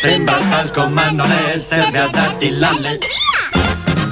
Sembra talco ma non è, serve a darti l'alle.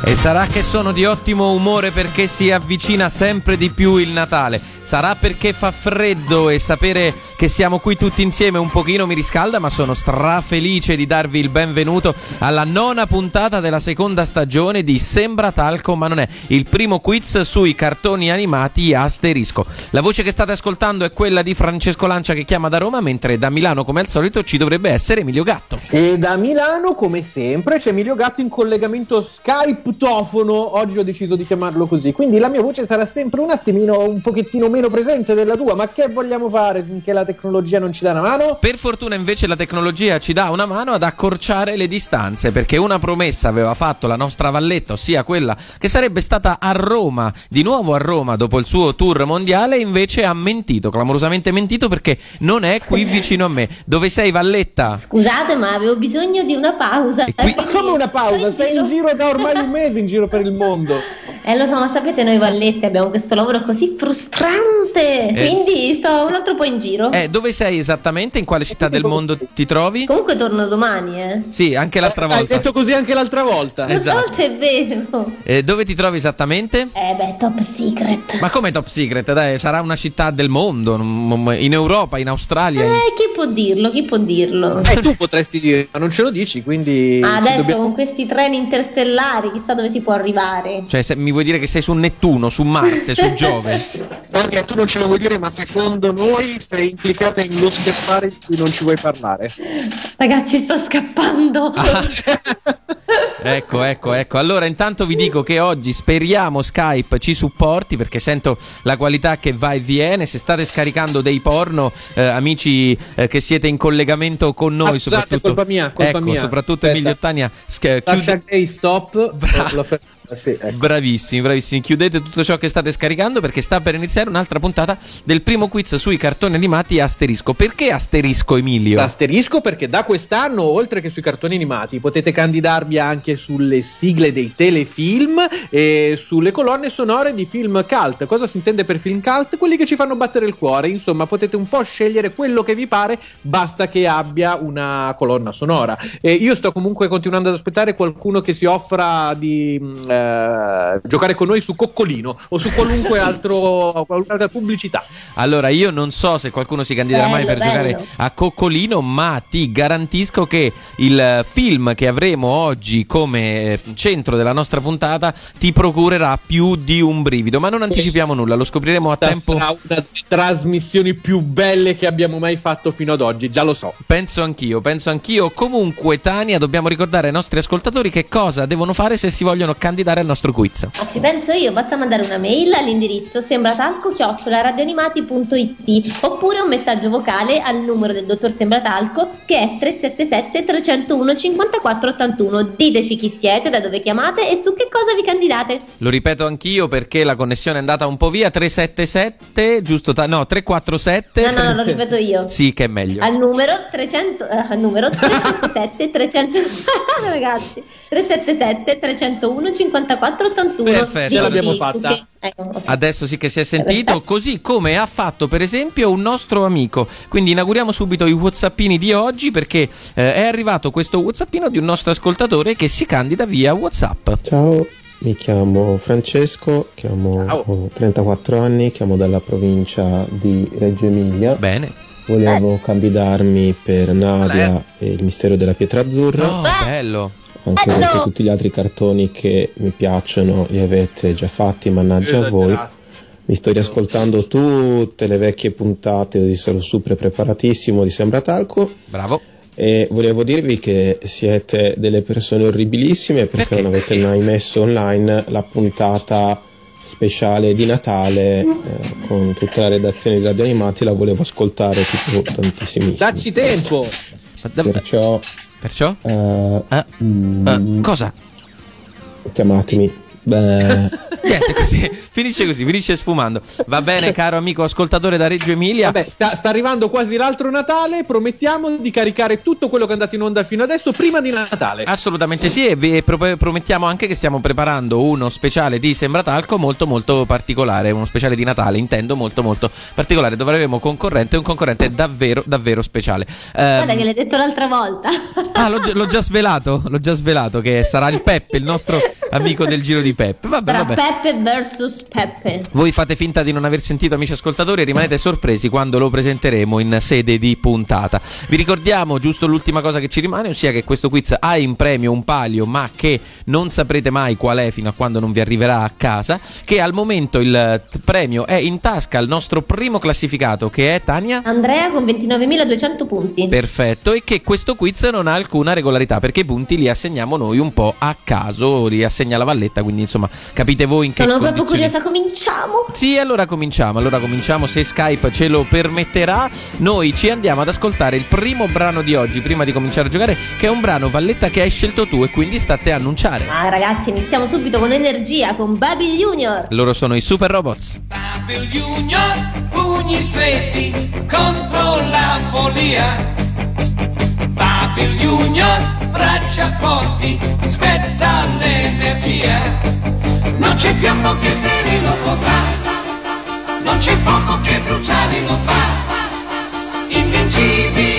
E sarà che sono di ottimo umore perché si avvicina sempre di più il Natale. Sarà perché fa freddo e sapere che siamo qui tutti insieme un pochino mi riscalda, ma sono strafelice di darvi il benvenuto alla nona puntata della seconda stagione di Sembra Talco, ma non è il primo quiz sui cartoni animati asterisco. La voce che state ascoltando è quella di Francesco Lancia che chiama da Roma, mentre da Milano, come al solito, ci dovrebbe essere Emilio Gatto. E da Milano, come sempre, c'è Emilio Gatto in collegamento Skype-tofono. Oggi ho deciso di chiamarlo così. Quindi la mia voce sarà sempre un attimino, un pochettino meno presente della tua. Ma che vogliamo fare finché la tecnologia non ci dà una mano? Per fortuna invece la tecnologia ci dà una mano ad accorciare le distanze, perché una promessa aveva fatto la nostra Valletta, ossia quella che sarebbe stata a Roma, di nuovo a Roma dopo il suo tour mondiale, invece ha mentito, clamorosamente mentito perché non è qui vicino a me. Dove sei Valletta? Scusate, ma avevo bisogno di una pausa. E qui- Ma come una pausa? Sei in giro da ormai un mese in giro per il mondo. Eh, lo so, ma sapete, noi Vallette abbiamo questo lavoro così frustrante. Quindi sto un altro po' in giro. Eh, dove sei esattamente? In quale città del mondo ti trovi? Comunque torno domani, eh. Sì, anche l'altra Hai volta. detto così anche l'altra volta. Esatto. Volta è vero. Eh, dove ti trovi esattamente? Eh beh, top secret. Ma come top secret? Dai, sarà una città del mondo, in Europa, in Australia. in- Eh, chi può dirlo? Chi può dirlo? E tu potresti dire, ma non ce lo dici, quindi Ah, ci Adesso dobbiamo- con questi treni interstellari, chissà dove si può arrivare. Cioè, se- mi vuoi dire che sei su Nettuno, su Marte, su Giove? Tania, tu non ce lo vuoi dire, ma secondo noi sei implicata in lo scappare di cui non ci vuoi parlare. Ragazzi, sto scappando. Ah. Ecco, ecco, ecco. Allora, intanto vi dico che oggi speriamo Skype ci supporti perché sento la qualità che va e viene. Se state scaricando dei porno, eh, amici eh, che siete in collegamento con noi, Ah, scusate, soprattutto colpa mia, colpa ecco, mia. soprattutto. Emilio Tania, sch- Lascia chiude- gay stop. Bra- fer- sì, ecco. Bravissimi, bravissimi. Chiudete tutto ciò che state scaricando perché sta per iniziare un'altra puntata del primo quiz sui cartoni animati Asterisco. Perché Asterisco, Emilio? Asterisco perché da quest'anno, oltre che sui cartoni animati, potete candidarvi anche sulle sigle dei telefilm e sulle colonne sonore di film cult. Cosa si intende per film cult? Quelli che ci fanno battere il cuore. Insomma, potete un po' scegliere quello che vi pare, basta che abbia una colonna sonora. E io sto comunque continuando ad aspettare qualcuno che si offra di mh, eh, giocare con noi su Coccolino o su qualunque altro qualunque altra pubblicità. Allora, io non so se qualcuno si candiderà mai Bello, per giocare bello. a Coccolino, ma ti garantisco che il film che avremo oggi come eh, centro della nostra puntata ti procurerà più di un brivido. Ma non anticipiamo nulla, lo scopriremo a tempo. una delle trasmissioni più belle che abbiamo mai fatto fino ad oggi, già lo so. Penso anch'io, penso anch'io. Comunque, Tania, dobbiamo ricordare ai nostri ascoltatori che cosa devono fare se si vogliono candidare al nostro quiz. Ma ci penso io, basta mandare una mail all'indirizzo sembratalco-radioanimati.it oppure un messaggio vocale al numero del dottor Sembratalco che è 377 301 5481. Diteci chi siete, da dove chiamate e su che cosa vi candidate. Lo ripeto anch'io perché la connessione è andata un po' via. 377, giusto? Ta- no, 347. No, no, no, lo ripeto io. Sì, che è meglio. Al numero 300 eh, al numero 377 300 ragazzi 377 301 54 81 Perfetto. Ce l'abbiamo Diteci fatta. che-. Adesso sì che si è sentito, così come ha fatto per esempio un nostro amico. Quindi inauguriamo subito i Whatsappini di oggi perché eh, è arrivato questo Whatsappino di un nostro ascoltatore che si candida via Whatsapp. Ciao, mi chiamo Francesco, chiamo, ho 34 anni, chiamo dalla provincia di Reggio Emilia. Bene. Volevo candidarmi per Nadia e il mistero della pietra azzurra, No, bello. Anche Bello! perché tutti gli altri cartoni che mi piacciono li avete già fatti, mannaggia a voi. Esagerato. Mi sto riascoltando tutte le vecchie puntate di Sono super preparatissimo di Sembratalco Bravo. e volevo dirvi che siete delle persone orribilissime perché, Perché? non avete mai messo online la puntata speciale di Natale eh, con tutta la redazione di Radio Animati la volevo ascoltare tipo tantissimissimo Dacci tempo. Perciò Perciò? Eh, mm, eh, cosa? chiamatemi. Beh, Niente, così, finisce così, finisce sfumando. Va bene, caro amico ascoltatore da Reggio Emilia. Vabbè, sta, sta arrivando quasi l'altro Natale. Promettiamo di caricare tutto quello che è andato in onda fino adesso prima di Natale. Assolutamente sì, e vi pro- promettiamo anche che stiamo preparando uno speciale di Sembratalco molto molto particolare, uno speciale di Natale, intendo molto molto particolare, dove avremo concorrente, un concorrente davvero davvero speciale. Ehm, Guarda che l'hai detto l'altra volta. Ah, l'ho, l'ho già svelato, l'ho già svelato che sarà il Peppe, il nostro amico del giro di Peppe. Vabbè, Tra vabbè. Peppe versus Peppe. Voi fate finta di non aver sentito, amici ascoltatori, e rimanete sorpresi quando lo presenteremo in sede di puntata. Vi ricordiamo giusto l'ultima cosa che ci rimane, ossia che questo quiz ha in premio un palio, ma che non saprete mai qual è fino a quando non vi arriverà a casa. Che al momento il premio è in tasca al nostro primo classificato, che è Tania. Andrea con 29.200 punti. Perfetto, e che questo quiz non ha alcuna regolarità perché i punti li assegniamo noi un po' a caso, li assegna la Valletta, quindi insomma capite voi in che Sono proprio condizioni. curiosa, cominciamo. Sì, allora cominciamo, allora cominciamo se Skype ce lo permetterà. Noi ci andiamo ad ascoltare il primo brano di oggi prima di cominciare a giocare, che è un brano Valletta che hai scelto tu e quindi state a annunciare. Ah ragazzi, iniziamo subito con energia, con Baby Junior. Loro sono i Super Robots. Bill Junior, pugni stretti contro la follia. Babil Junior, braccia forti, spezza l'energia. Non c'è piombo che ferri lo potrà, non c'è fuoco che bruciare lo fa. Invincibile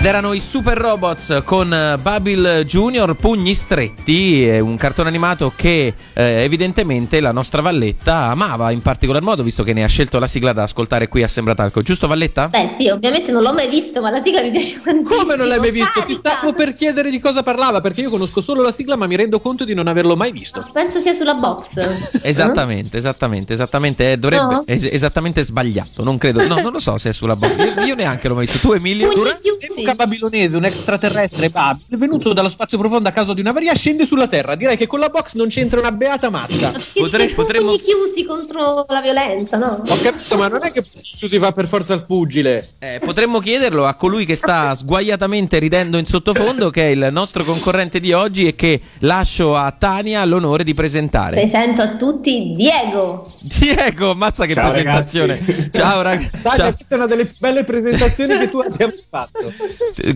Ed erano i Super Robots con eh, Babil Junior, Pugni Stretti, è un cartone animato che eh, evidentemente la nostra Valletta amava in particolar modo, visto che ne ha scelto la sigla da ascoltare qui a Sembratalco. Giusto Valletta? Beh sì, ovviamente non l'ho mai visto, ma la sigla mi piace tantissimo. Come non l'hai mai visto? Ti stavo per chiedere di cosa parlava, perché io conosco solo la sigla, ma mi rendo conto di non averlo mai visto. Penso sia sulla box. Esattamente, esattamente, esattamente, eh, dovrebbe No? es- esattamente sbagliato, non credo, no, non lo so se è sulla bocca, io, io neanche l'ho mai visto, tu Emilio? Pugni Dura- Luca Babilonese, un extraterrestre Babil, venuto dallo spazio profondo a causa di un'avaria, scende sulla Terra. Direi che con la box non c'entra una beata mazza. Che Potre- che potremmo- chiusi contro la violenza, no? Ho capito, ma non è che si fa per forza il pugile. Eh, potremmo chiederlo a colui che sta sguaiatamente ridendo in sottofondo, che è il nostro concorrente di oggi e che lascio a Tania l'onore di presentare. Presento a tutti Diego. Diego, mazza che Ciao, presentazione. ragazzi. Ciao ragazzi. Dai, questa è una delle più belle presentazioni che tu abbia fatto.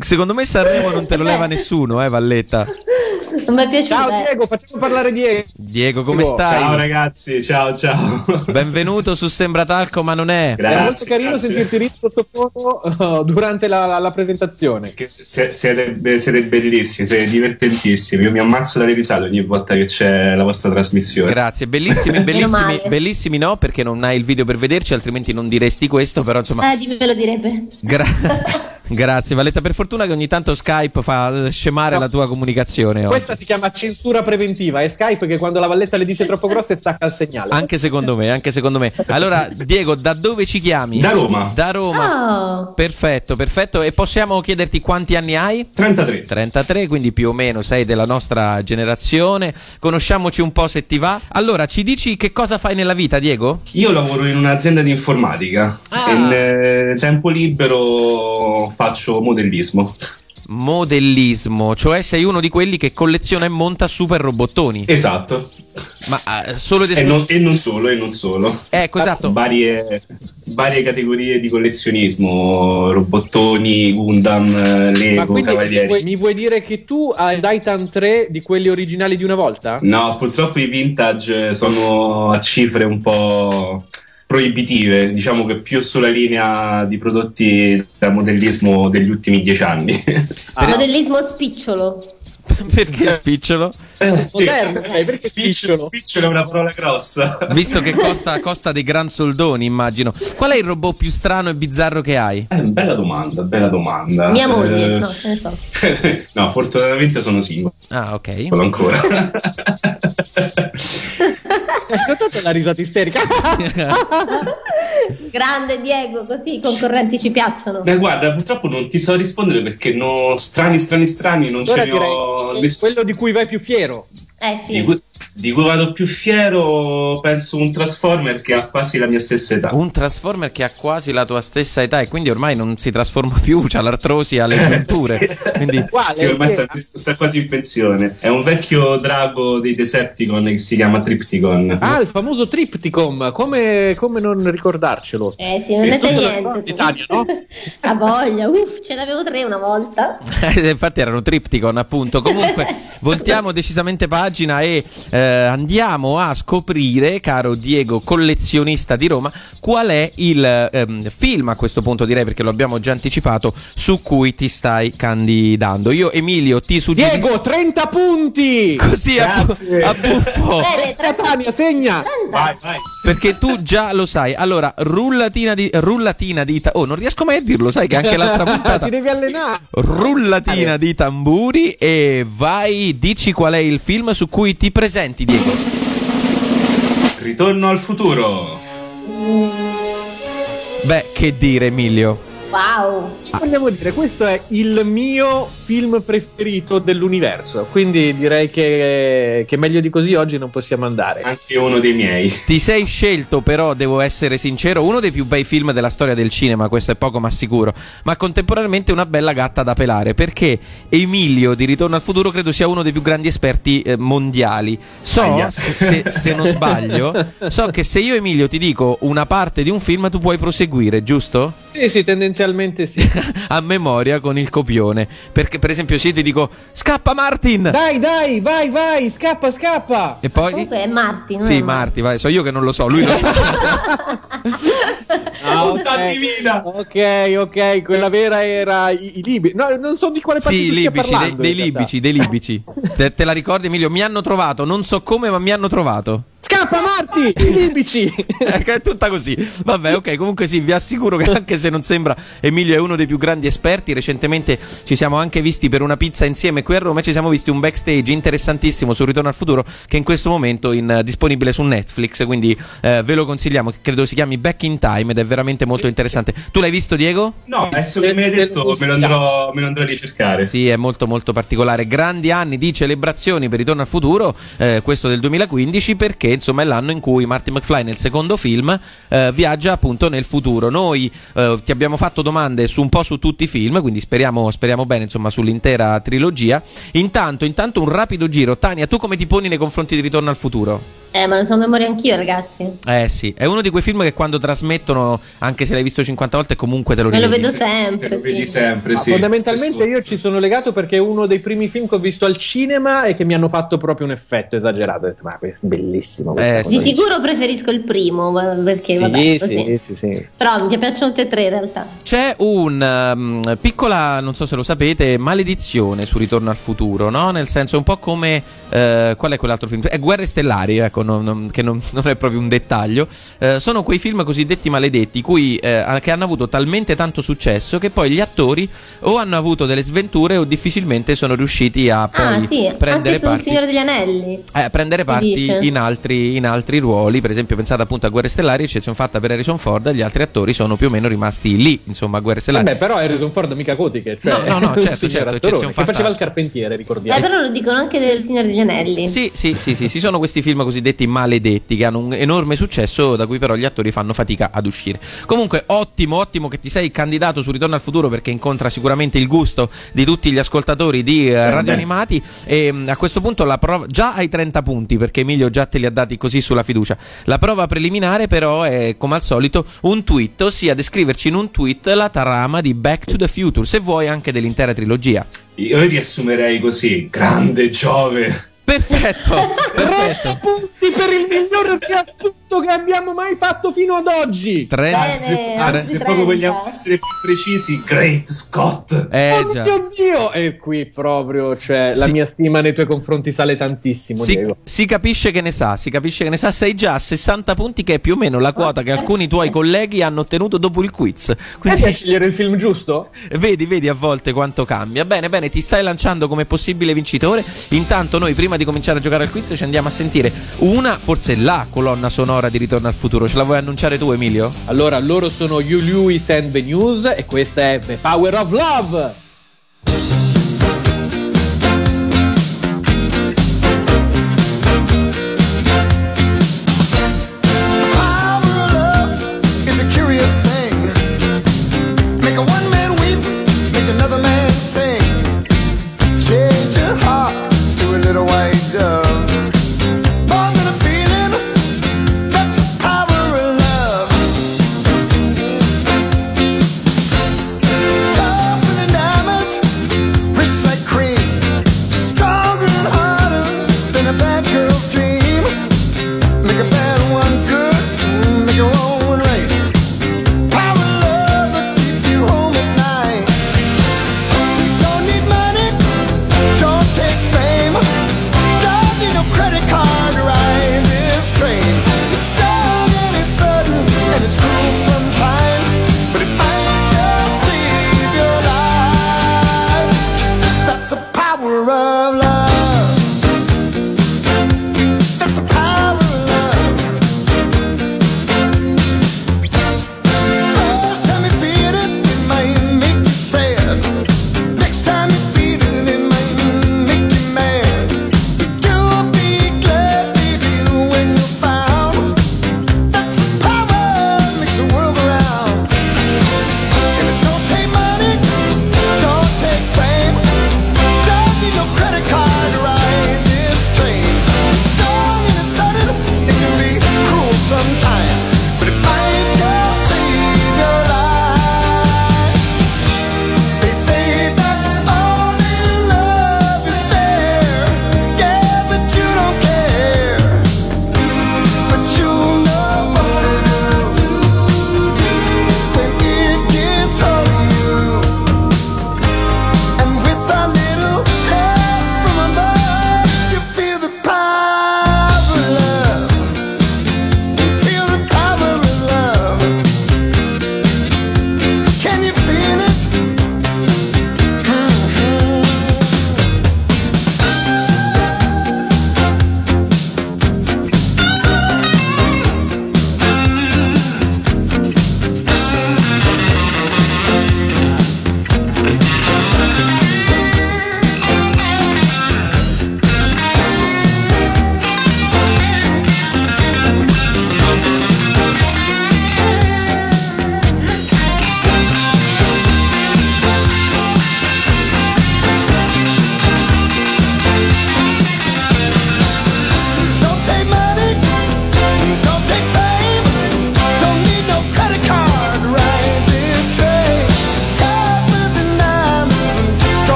Secondo me Sanremo non te lo leva nessuno, eh, Valletta. Non mi è piaciuto. Ciao eh. Diego, facciamo parlare Diego. Diego, come Diego, stai? Ciao ragazzi, ciao ciao. Benvenuto su Sembra Talco, ma non è. È Grazie, molto carino grazie. sentirti lì sottofondo uh, durante la, la- la presentazione. Che se- siete, siete bellissimi, siete divertentissimi. Io mi ammazzo dalle risate ogni volta che c'è la vostra trasmissione. Grazie, bellissimi, bellissimi, bellissimi no, perché non hai il video per vederci, altrimenti non diresti questo, però insomma... Eh, dimmelo direbbe. gra- grazie Valletta, per fortuna che ogni tanto Skype fa scemare No. la tua comunicazione. oggi. Questa si chiama censura preventiva. È Skype che quando la valletta le dice troppo grosse stacca il segnale. Anche secondo me, anche secondo me. Allora, Diego, da dove ci chiami? Da Roma. Da Roma. Oh, Perfetto, perfetto. E possiamo chiederti quanti anni hai? 33. 33, quindi più o meno sei della nostra generazione. Conosciamoci un po' se ti va. Allora, ci dici che cosa fai nella vita, Diego? Io lavoro in un'azienda di informatica nel tempo libero faccio modellismo. Modellismo, cioè sei uno di quelli che colleziona e monta super robottoni. Esatto. Ma eh, solo ed E non, e non solo, e non solo. Ecco, esatto. Varie, varie categorie di collezionismo, robottoni, Gundam, eh, Ma Lego, Cavalieri. vuoi, mi vuoi dire che tu hai Titan 3 di quelli originali di una volta? No, purtroppo i vintage sono a cifre un po' proibitive, diciamo che più sulla linea di prodotti da modellismo degli ultimi dieci anni. Ah. modellismo spicciolo. Perché spicciolo? Moderno, perché spicciolo? Spicciolo è una parola grossa. Visto che costa, costa dei gran soldoni, immagino. Qual è il robot più strano e bizzarro che hai? Eh, bella domanda, bella domanda. Mia moglie, Eh, no, ne so. no, fortunatamente sono singolo Ah, ok. ancora. Hai ascoltato la risata isterica? Grande Diego, così i concorrenti ci piacciono. Beh, guarda, purtroppo non ti so rispondere perché no, strani, strani, strani non Allora ce ne direi ho. Quello di cui vai più fiero. Eh Di sì. cui, di cui vado più fiero, penso un Transformer che ha quasi la mia stessa età. Un Transformer che ha quasi la tua stessa età e quindi ormai non si trasforma più, c'ha l'artrosi alle giunture. Sì. Quindi Quale? Sì, ormai sta, sta quasi in pensione. È un vecchio drago dei Decepticon che si chiama Tripticon. Ah, il famoso Tripticom, come, come non ricordarcelo? Eh sì, non Sì, ne sai niente. Italia, no? A voglia, uff, ce n'avevo tre una volta. Eh, Infatti erano Tripticon, appunto. Comunque, voltiamo decisamente pagina e eh, andiamo a scoprire, caro Diego, collezionista di Roma, qual è il ehm, film a questo punto, direi perché lo abbiamo già anticipato, su cui ti stai candidando. Io, Emilio, ti suggerisco. Diego, 30 punti! Così a, bu- a buffo. Bene, Tania, segna! Vai, vai. Perché tu già lo sai. Allora, rullatina di, rullatina di. ta- Oh, non riesco mai a dirlo, sai che anche l'altra puntata. Ti devi allenare. rullatina di tamburi e vai, dici qual è il film su cui ti presenti, Diego. Ritorno al futuro. Beh, che dire, Emilio. Wow. Vogliamo dire, questo è il mio film preferito dell'universo. Quindi direi che, che meglio di così oggi non possiamo andare. Anche uno dei miei. Ti sei scelto, però, devo essere sincero, uno dei più bei film della storia del cinema, questo è poco ma sicuro, ma contemporaneamente una bella gatta da pelare, perché Emilio di Ritorno al futuro credo sia uno dei più grandi esperti eh, mondiali. So, se, se non sbaglio, so che se io Emilio ti dico una parte di un film tu puoi proseguire, giusto? Sì, sì, tendenzialmente sì. A memoria con il copione. Perché, per esempio, se io ti dico scappa Martin! dai, dai, vai, vai, scappa, scappa! E poi. Comunque è Marti, non Sì, è Marti, vai, so io che non lo so, lui lo sa. Ah, divina. ok, ok, quella vera era i, i libi. No, non so di quale sì, partito i stia libici, dei, parlando. dei realtà. libici, dei libici. te, te la ricordi, Emilio? Mi hanno trovato, non so come, ma mi hanno trovato. Scappa Marti! I libici! Ecco, è tutta così. Vabbè, ok. Comunque sì, vi assicuro che anche se non sembra, Emilio è uno dei più grandi esperti. Recentemente ci siamo anche visti per una pizza insieme qui a Roma e ci siamo visti un backstage interessantissimo su Ritorno al futuro che in questo momento è in- disponibile su Netflix. Quindi eh, ve lo consigliamo. Credo si chiami Back in Time ed è veramente molto interessante. Tu l'hai visto, Diego? No, adesso che me l'hai detto me lo andrò, me lo andrò a ricercare. Sì, è molto molto particolare. Grandi anni di celebrazioni per Ritorno al futuro, eh, questo del 2015, perché insomma è l'anno in cui Marty McFly nel secondo film eh, viaggia appunto nel futuro. Noi eh, ti abbiamo fatto domande su un po' su tutti i film, quindi speriamo, speriamo bene insomma sull'intera trilogia. Intanto, intanto un rapido giro. Tania, tu come ti poni nei confronti di Ritorno al futuro? Eh, ma lo so a memoria anch'io, ragazzi. Eh sì, è uno di quei film che quando trasmettono, anche se l'hai visto 50 volte, comunque te lo Me lo rivedi. vedo sempre. Te lo vedi sì. sempre, Ma sì. fondamentalmente io ci sono legato perché è uno dei primi film che ho visto al cinema e che mi hanno fatto proprio un effetto esagerato. Ho detto, ma questo è bellissimo. Eh, cosa Di qui." sicuro preferisco il primo, perché Sì, vabbè, sì, sì, sì. Però mi piacciono tutte e tre in realtà. C'è un um, piccola, non so se lo sapete, maledizione su Ritorno al futuro, no? Nel senso, un po' come. eh, qual è quell'altro film? È Guerre Stellari, ecco, non- non- che non, non è proprio un dettaglio. Eh, sono quei film cosiddetti maledetti, cui, eh, che hanno avuto talmente tanto successo che poi gli attori o hanno avuto delle sventure o difficilmente sono riusciti a poi ah, sì, prendere anche parti. Signore degli Anelli. Eh, prendere parti dice. in altri, in altri ruoli, per esempio pensate appunto a Guerre Stellari, eccezione fatta per Harrison Ford, gli altri attori sono più o meno rimasti lì, insomma, a Guerre Stellari. Vabbè, però Harrison Ford mica Kotiche, cioè No, no, no, certo, certo, eccezione che fatta- faceva il carpentiere, Eh, ricordiamo. però lo dicono anche del Signore degli Anelli. Sì, sì, sì, sì, ci sono questi film cosiddetti maledetti che hanno un enorme successo da cui però gli attori fanno fatica ad uscire. Comunque, ottimo, ottimo che ti sei candidato su Ritorno al futuro perché incontra sicuramente il gusto di tutti gli ascoltatori di eh, Radio beh. Animati e mh, a questo punto la prova già hai 30 punti perché Emilio già te li ha dati così sulla fiducia. La prova preliminare però è come al solito un tweet, ossia descriverci in un tweet la trama di Back to the Future, se vuoi anche dell'intera trilogia. Io riassumerei così: grande Giove. Perfetto, perfetto. Punti per il miglior riassunto che abbiamo mai fatto fino ad oggi. 30 Anzi, Bene, anzi, se proprio 30. vogliamo essere più precisi, Great Scott. Eh, Oh già. mio Dio! E qui proprio, cioè, la Sì. mia stima nei tuoi confronti sale tantissimo, Si, Diego. si capisce che ne sa, si capisce che ne sa. Sei già a 60 punti, che è più o meno la quota che alcuni tuoi colleghi hanno ottenuto dopo il quiz. È Quindi da scegliere il film giusto? vedi, vedi a volte quanto cambia. Bene, bene, ti stai lanciando come possibile vincitore. Intanto, noi prima di cominciare a giocare al quiz ci andiamo a sentire una, forse la colonna sonora di Ritorno al futuro. Ce la vuoi annunciare tu, Emilio? Allora, loro sono You Lewis and the News e questa è The Power of Love.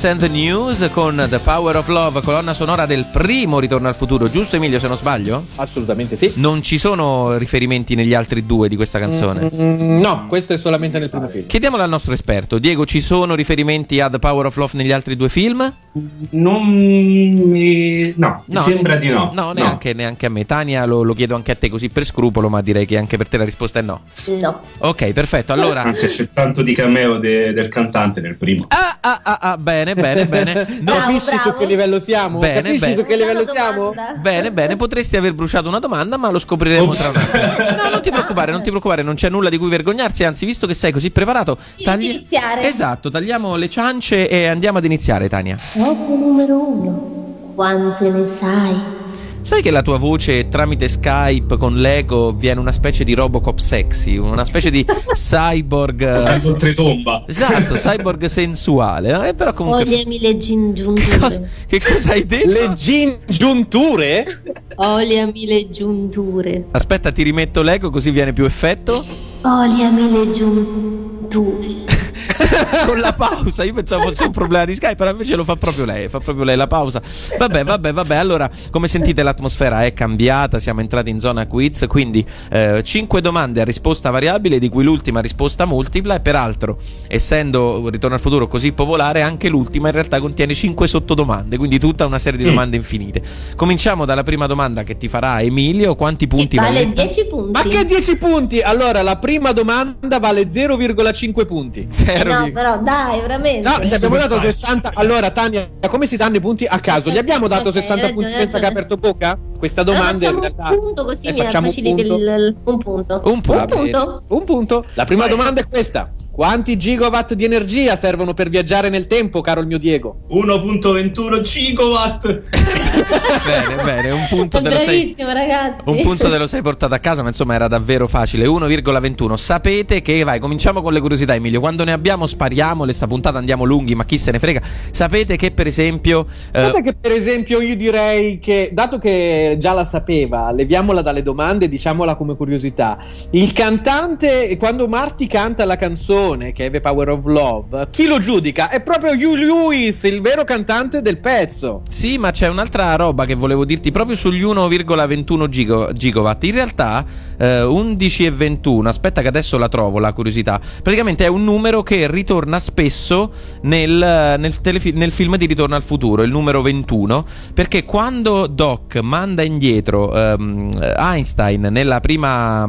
Lewis and the News con The Power of Love, colonna sonora del primo Ritorno al futuro, giusto Emilio se non sbaglio? Assolutamente sì. Non ci sono riferimenti negli altri due di questa canzone. Mm, no, questo è solamente nel primo film. Chiediamolo al nostro esperto. Diego, ci sono riferimenti a The Power of Love negli altri due film? Non mi... No, mi No, sembra ne- di no. No, neanche, neanche a me. Tania, lo, lo chiedo anche a te così per scrupolo, ma direi che anche per te la risposta è no. No. Ok, perfetto. Allora. Anzi, c'è tanto di cameo de- del cantante nel primo. Ah, ah, ah, ah, bene, bene, bene. No, Bravo, Capisci bravo. su che livello siamo? Bene, Capisci bene. su che livello siamo? Bene, bene, potresti aver bruciato una domanda, ma lo scopriremo Ops. tra un attimo. No, non ti preoccupare, non ti preoccupare, non c'è nulla di cui vergognarsi, anzi, visto che sei così preparato, Devi iniziare. Esatto, tagliamo le ciance e andiamo ad iniziare, Tania. Dopo numero uno. Quante ne sai? Sai che la tua voce tramite Skype con Lego viene una specie di Robocop sexy, una specie di cyborg eh, Oltretomba. Esatto, cyborg sensuale? Eh, però comunque Oliami le gingiunture. Che cosa hai detto? Le gingiunture? Oliami le giunture. Aspetta, ti rimetto Lego così viene più effetto. Oliami le giunture. con la pausa. Io pensavo fosse un problema di Skype, però invece lo fa proprio lei. Fa proprio lei la pausa. Vabbè, vabbè, vabbè. Allora, come sentite, l'atmosfera è cambiata. Siamo entrati in zona quiz. Quindi, eh, 5 domande a risposta variabile, di cui l'ultima risposta multipla. E peraltro, essendo Ritorno al futuro così popolare, anche l'ultima in realtà contiene 5 sottodomande. Quindi, tutta una serie di mm. domande infinite. Cominciamo dalla prima domanda che ti farà Emilio. Quanti punti che vale? 10 punti. Ma che 10 punti? Allora, la prima domanda vale 0,5 punti. 0,5 no, però dai, veramente. No, gli abbiamo dato 60. Allora, Tania, come si danno i punti a caso? Gli eh, abbiamo eh, dato eh, 60 punti senza che ha aperto bocca? Questa domanda allora, in realtà. Un punto così mi facciamo un punto. Un punto. Un, un punto. Un punto. La prima Vai. domanda è questa. Quanti gigawatt di energia servono per viaggiare nel tempo, caro il mio Diego? 1.21 gigawatt. bene, bene. Un punto te lo sei. Ragazzi. Un punto te lo sei portato a casa, ma insomma era davvero facile. 1,21. Sapete che, vai, cominciamo con le curiosità, Emilio. Quando ne abbiamo, spariamo. Le sta puntata andiamo lunghi, ma chi se ne frega. Sapete che, per esempio. eh, Guarda che per esempio io direi che, dato che già la sapeva, leviamola dalle domande e diciamola come curiosità. Il cantante, quando Marty canta la canzone che è The Power of Love, chi lo giudica? È proprio Hugh Lewis, il vero cantante del pezzo. Sì, ma c'è un'altra roba che volevo dirti proprio sugli 1,21 gigo- gigawatt. In realtà, eh, 11 e 21. Aspetta, che adesso la trovo la curiosità. Praticamente è un numero che ritorna spesso nel, nel telefi- nel film di Ritorno al futuro, il numero 21. Perché quando Doc manda indietro ehm, Einstein nella prima.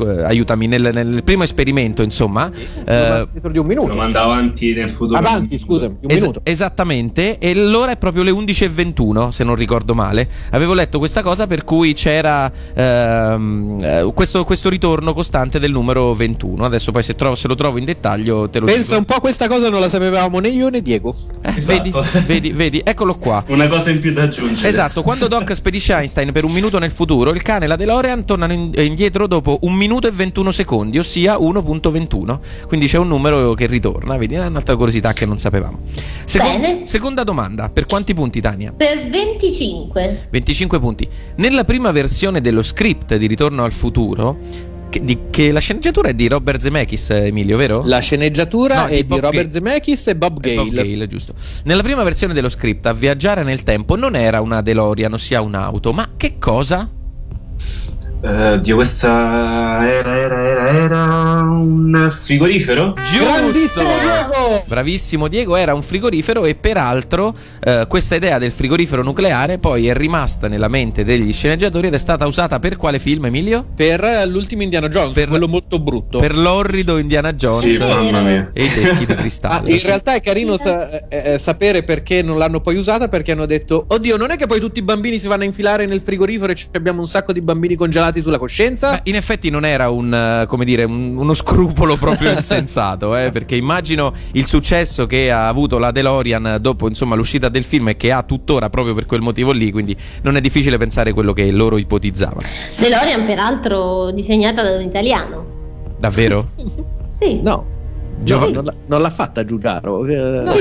eh, aiutami, nel, nel primo esperimento, insomma. eh, Dentro di un Lo minuto. manda avanti nel futuro. Avanti, scusami, un Es- minuto. esattamente, e l'ora è proprio le 11.21, se non ricordo male. Avevo letto questa cosa per cui c'era ehm, eh, questo, questo ritorno costante del numero 21. Adesso poi se, trovo- se lo trovo in dettaglio te lo Pensa dico. un po', questa cosa non la sapevamo né io né Diego. Eh, Esatto. vedi, vedi, vedi, eccolo qua. Una cosa in più da aggiungere. Esatto, quando Doc spedisce Einstein per un minuto nel futuro, il cane e la DeLorean tornano in- indietro dopo un minuto e 21 secondi, ossia 1.21. Quindi c'è un numero che ritorna, vedi, è un'altra curiosità che non sapevamo. Secon- Bene. seconda domanda, per quanti punti Tania? Per 25. 25 punti. Nella prima versione dello script di Ritorno al futuro, che, di- che la sceneggiatura è di Robert Zemeckis, Emilio, vero? La sceneggiatura No, è di di, Bob Robert Gale. Zemeckis e Bob E Gale. Bob Gale, giusto. Nella prima versione dello script, a viaggiare nel tempo non era una DeLorean, ossia un'auto, ma che cosa? Eh, Dio, questa era, era, era, era un frigorifero? Grandissimo Diego! Bravissimo Diego, era un frigorifero e peraltro eh, questa idea del frigorifero nucleare poi è rimasta nella mente degli sceneggiatori ed è stata usata per quale film, Emilio? Per eh, l'ultimo Indiana Jones, Per- quello molto brutto. Per l'orrido Indiana Jones Sì, mamma mia. e i teschi di Ah, cristallo. in realtà è carino sa- eh, sapere perché non l'hanno poi usata perché hanno detto oddio non è che poi tutti i bambini si vanno a infilare nel frigorifero e abbiamo un sacco di bambini congelati sulla coscienza Beh, in effetti non era un, eh, come dire, un- uno scrupolo proprio insensato, eh, perché immagino il successo che ha avuto la DeLorean dopo insomma, l'uscita del film e che ha tuttora proprio per quel motivo lì, quindi non è difficile pensare quello che loro ipotizzavano. DeLorean, peraltro, disegnata da un italiano. Davvero? Sì. no Giova- non, l'ha, non l'ha fatta Giugiaro. eh, No,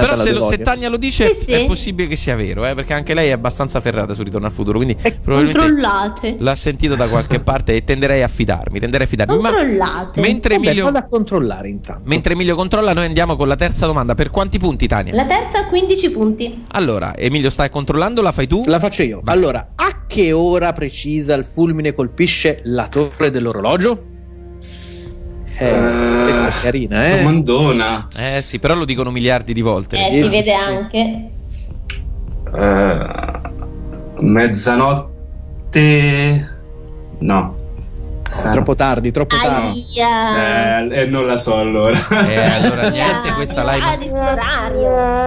però se, lo- se Tania lo dice Sì, sì. è possibile che sia vero, eh, perché anche lei è abbastanza ferrata su Ritorno al futuro, quindi Eh, probabilmente Controllate. l'ha sentito da qualche parte e tenderei a fidarmi, tenderei a fidarmi. Ma Controllate. mentre Vabbè, Emilio, vado a controllare intanto. mentre Emilio controlla, noi andiamo con la terza domanda. Per quanti punti, Tania? La terza 15 punti. Allora, Emilio, stai controllando? La fai tu? La faccio io. Vai. Allora, a che ora precisa il fulmine colpisce la torre dell'orologio? Eh, questa è carina, eh? Domandona. Eh sì, però lo dicono miliardi di volte. Eh, Sì, si vede sì. anche. Eh, mezzanotte. No. Sarà- Troppo tardi, troppo tardi. Aia. Eh, eh, non la so allora. Eh, allora niente, questa live.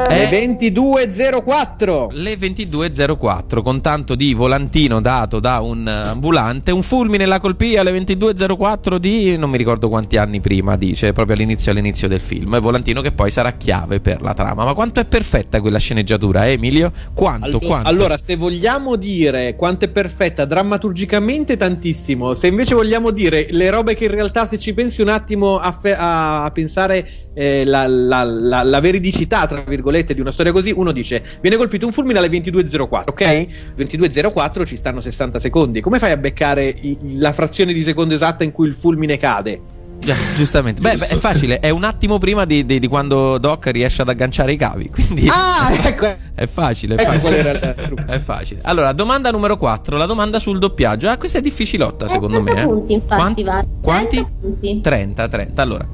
Eh, Le 22.04. Le 22.04 con tanto di volantino dato da un ambulante, un fulmine la colpì alle 22.04 di non mi ricordo quanti anni prima, dice proprio all'inizio all'inizio del film. E volantino che poi sarà chiave per la trama. Ma quanto è perfetta quella sceneggiatura, eh, Emilio? Quanto, Allora, quanto? allora, se vogliamo dire quanto è perfetta drammaturgicamente, tantissimo. Se invece vogliamo dire le robe che in realtà, se ci pensi un attimo a, fe- a pensare eh, la, la- la- la veridicità, tra virgolette, di una storia così, uno dice: Viene colpito un fulmine alle 22.04, ok? 22.04 ci stanno 60 secondi. Come fai a beccare i- la frazione di secondo esatta in cui il fulmine cade? Già, giustamente. Beh, beh, è facile, è un attimo prima di, di- di quando Doc riesce ad agganciare i cavi. Quindi Ah, ecco. è facile. È Ecco qual facile. trucco. È facile. Allora, domanda numero 4, la domanda sul doppiaggio. Ah, questa è difficilotta secondo Eh, 30 me. eh. punti, infatti, va. Quanti? 30 punti. 30, 30. Allora,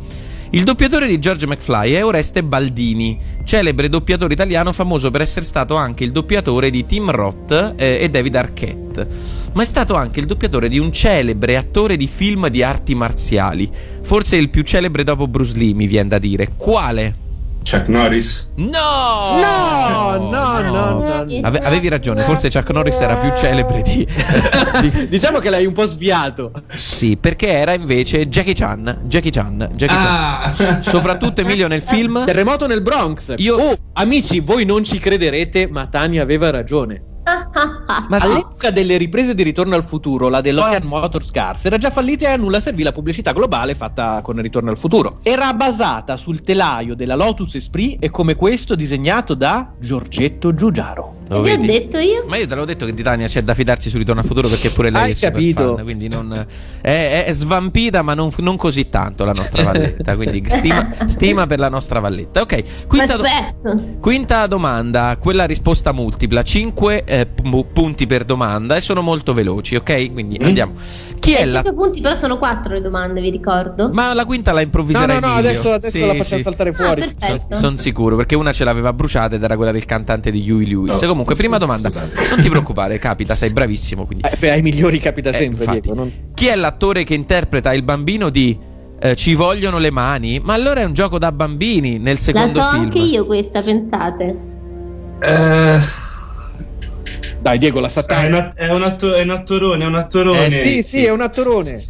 il doppiatore di George McFly è Oreste Baldini, celebre doppiatore italiano famoso per essere stato anche il doppiatore di Tim Roth eh, e David Arquette. Ma è stato anche il doppiatore di un celebre attore di film di arti marziali. Forse il più celebre dopo Bruce Lee, mi viene da dire. Quale? Chuck Norris. No! No, no, no, no, no. Ave- avevi ragione, forse Chuck Norris era più celebre di, di- Diciamo che l'hai un po' sviato. Sì, perché era invece Jackie Chan. Jackie Chan. Jackie Ah. Chan. Soprattutto Emilio nel film. Terremoto nel Bronx. Io- Oh, amici, voi non ci crederete, ma Tania aveva ragione. Ma sì, All'epoca delle riprese di Ritorno al futuro, la DeLorean Motors Cars era già fallita e a nulla servì la pubblicità globale fatta con Ritorno al futuro. Era basata sul telaio della Lotus Esprit e come questo disegnato da Giorgetto Giugiaro. Lo Vi ho detto io? Ma io te l'avevo detto che di Tania c'è da fidarsi su Ritorno al futuro perché pure lei Hai è super capito. fan, quindi non, è, è- svampita ma non, non così tanto la nostra valletta, quindi stima, stima per la nostra valletta. Ok, quinta, do- quinta domanda, quella risposta multipla, 5 punti per domanda e sono molto veloci, ok? Quindi andiamo. Chi è Eh, la... 5 punti, però sono 4 le domande, vi ricordo. Ma la quinta la No, improvviserei no, no, Emilio. adesso, adesso Sì, la facciamo sì. saltare Ah, fuori. perfetto. Sono sicuro perché una ce l'aveva bruciata ed era quella del cantante di Huey Lewis. Oh, Comunque, prima domanda. scusate. Non ti preoccupare, capita, sei bravissimo. Quindi. Eh, beh, ai migliori capita Eh, sempre, infatti. Diego. non- Chi è l'attore che interpreta il bambino di eh, Ci vogliono le mani? Ma allora è un gioco da bambini nel La secondo so film. anche io questa, pensate. Eh, Dai, Diego, la sa è, un, att- è un atto- è un attorone, è un attorone. Eh, Sì, sì, è un attorone.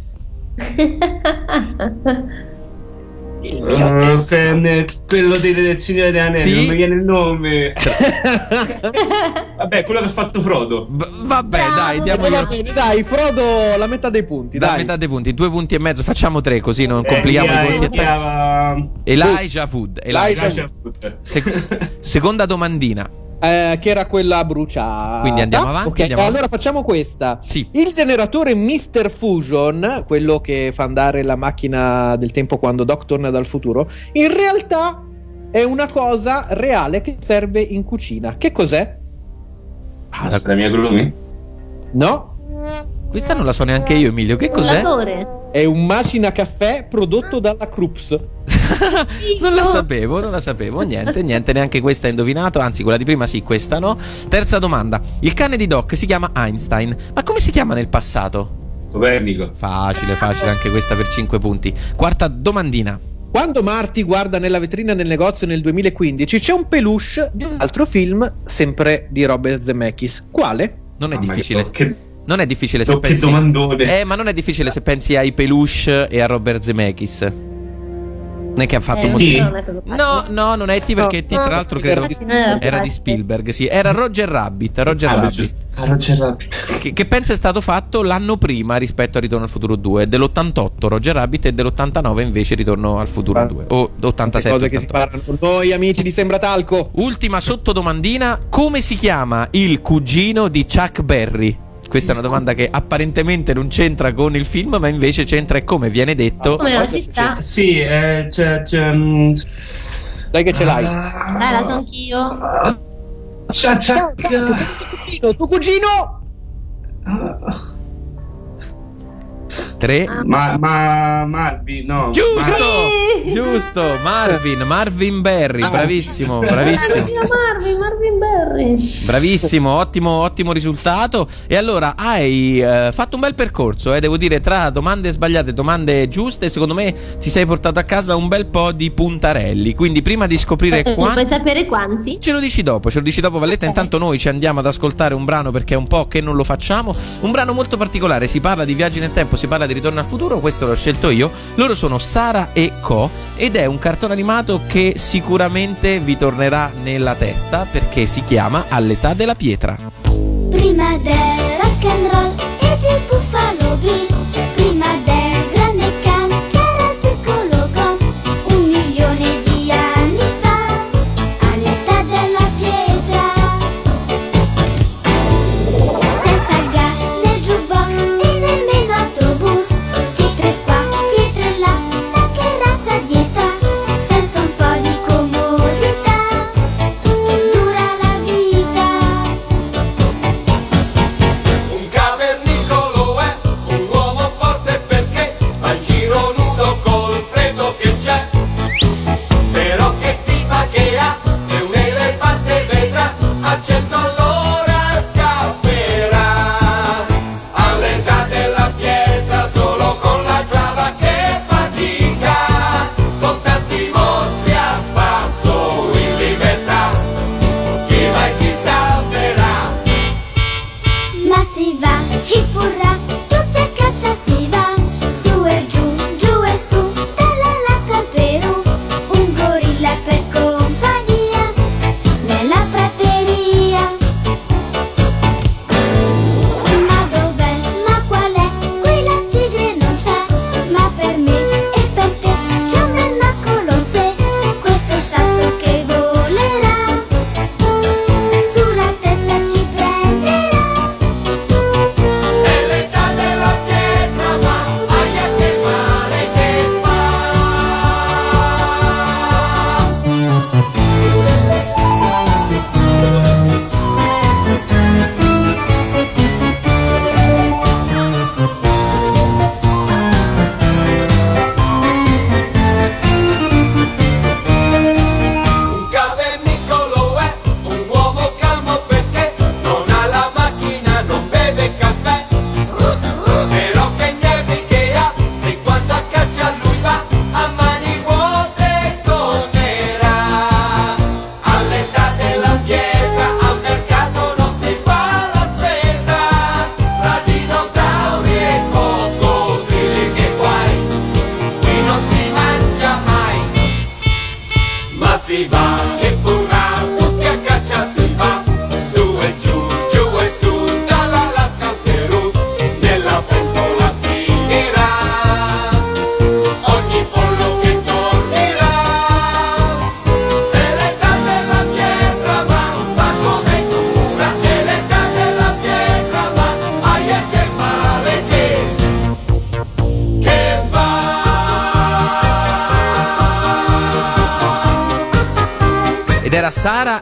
Il mio Eh, tesoro. que- quello dei, del Signore degli Anelli, Sì. non mi viene il nome. Vabbè, quello che ha fatto Frodo. B- vabbè, Bravo, dai, diamo Eh, va bene, dai, Frodo, la metà dei punti, Da dai. metà dei punti, due punti e mezzo, facciamo tre così non Eh, complichiamo via- i conti a te. via- Elijah Wood. Elijah. Elijah Elijah- Sec- seconda domandina. Eh, che era quella bruciata. Quindi andiamo avanti, Ok, andiamo allora facciamo questa. Sì. Il generatore Mr. Fusion, quello che fa andare la macchina del tempo quando Doc torna dal futuro, in realtà è una cosa reale che serve in cucina. Che cos'è? Ah, la mia glumi? No? Questa non la so neanche io, Emilio. Che cos'è? È un macina caffè prodotto dalla Krups. Non la sapevo, non la sapevo. Niente, niente, neanche questa hai indovinato. Anzi, quella di prima sì, questa no. Terza domanda. Il cane di Doc si chiama Einstein. Ma come si chiama nel passato? Copernico. Facile, facile, anche questa per 5 punti. Quarta domandina. Quando Marty guarda nella vetrina del negozio nel 2015 c'è un peluche di un altro film, sempre di Robert Zemeckis. Quale? Non è Mamma difficile. Che, Non è difficile se che pensi. domandone. Eh, ma non è difficile se pensi ai peluche e a Robert Zemeckis. Non è che ha fatto Eh, fatto. No, no, non è E.T. perché E.T. tra l'altro credo non era di. Spielberg, sì, era Roger Rabbit, Roger Ah, Rabbit. Ah, Roger Rabbit. Che, che pensa è stato fatto l'anno prima rispetto a Ritorno al futuro 2, dell'88 Roger Rabbit e dell'89 invece Ritorno al futuro 2 o Le 87. cose che si 88. parlano con noi, amici di Sembra Talco. Ultima sottodomandina, come si chiama il cugino di Chuck Berry? Questa è una domanda che apparentemente non c'entra con il film, ma invece c'entra e come viene detto. Come no, ci sta. Sì, eh, c'è, c'è, mm, Dai che ce l'hai. Dai, la so anch'io. c'è, c'è, Cugino, tuo cugino! 3 ma, ma, Marvi, no. Giusto! Sì. Giusto! Marvin, Marvin Berry, bravissimo, bravissimo. Marvin, Marvin, Marvin Berry. Bravissimo, ottimo, ottimo risultato. E allora hai eh, fatto un bel percorso, eh, devo dire, tra domande sbagliate e domande giuste, secondo me ti sei portato a casa un bel po' di puntarelli. Quindi prima di scoprire Eh, quanti... Vuoi sapere quanti? Ce lo dici dopo, ce lo dici dopo Valletta. Intanto noi ci andiamo ad ascoltare un brano perché è un po' che non lo facciamo. Un brano molto particolare, si parla di viaggi nel tempo, si parla di ritorno al futuro, questo l'ho scelto io. Loro sono Sara e Co ed è un cartone animato che sicuramente vi tornerà nella testa perché si chiama All'età della pietra. Prima del rock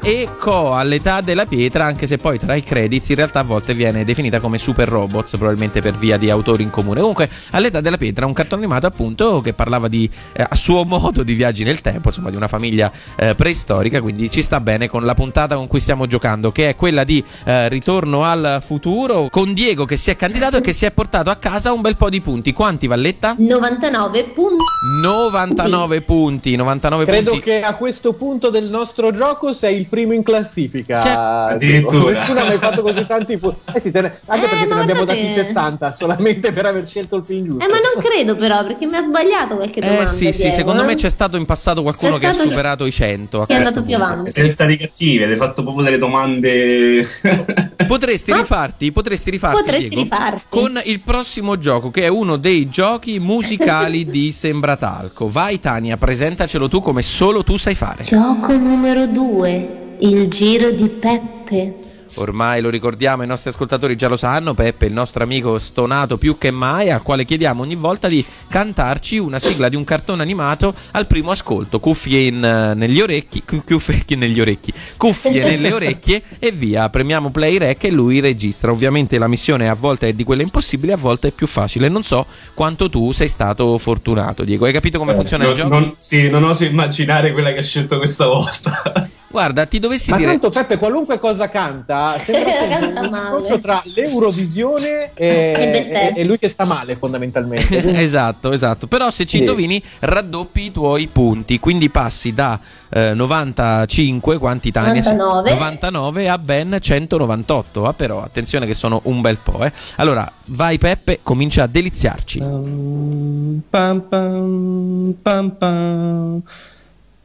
e all'età della pietra, anche se poi tra i credits in realtà a volte viene definita come Super Robots, probabilmente per via di autori in comune. Comunque, all'età della pietra, un cartone animato appunto che parlava di, eh, a suo modo di viaggi nel tempo, insomma, di una famiglia eh, preistorica, quindi ci sta bene con la puntata con cui stiamo giocando, che è quella di eh, Ritorno al futuro, con Diego che si è candidato e che si è portato a casa un bel po' di punti. Quanti, Valletta? 99 punti. 99 punti, 99 Credo punti. che a questo punto del nostro gioco sei il primo in classifica. Cioè, addirittura. Nessuno ha mai fatto così tanti punti. Eh sì, ne- anche Eh, perché te ne abbiamo dati 60 solamente per aver scelto il film giusto. Eh, ma non credo però, perché mi ha sbagliato qualche domanda. Eh sì, sì, secondo eh? me c'è stato in passato qualcuno che ha superato i 100. a Che è andato più avanti. Siete stati cattivi, avete fatto proprio delle domande. Potresti rifarti, potresti rifarti, Potresti Diego, rifarti. con il prossimo gioco che è uno dei giochi musicali di Sembratalco. Vai Tania, presentacelo tu come solo tu sai fare. Gioco numero 2. Il giro di Peppe. Ormai lo ricordiamo, i nostri ascoltatori già lo sanno, Peppe è il nostro amico stonato più che mai, al quale chiediamo ogni volta di cantarci una sigla di un cartone animato al primo ascolto, cuffie in, eh, negli orecchi, cu- cuffie negli orecchi, cuffie nelle orecchie e via, premiamo play rec e lui registra. Ovviamente la missione a volte è di quelle impossibili, a volte è più facile. Non so quanto tu sei stato fortunato, Diego. Hai capito come funziona il Non, gioco? non- sì, non oso immaginare quella che ha scelto questa volta. Guarda, ti dovessi Ma dire tanto Peppe qualunque cosa canta sembra sempre Canta un male. incrocio tra l'Eurovisione e, E e- e lui che sta male fondamentalmente. Quindi- esatto, esatto. Però se ci Sì. indovini, raddoppi i tuoi punti. Quindi passi da eh, 95, quanti Tania? 99. 99 a ben 198. Ah, però attenzione che sono un bel po'. Eh. Allora, vai Peppe, comincia a deliziarci. Pam pam pam pam pam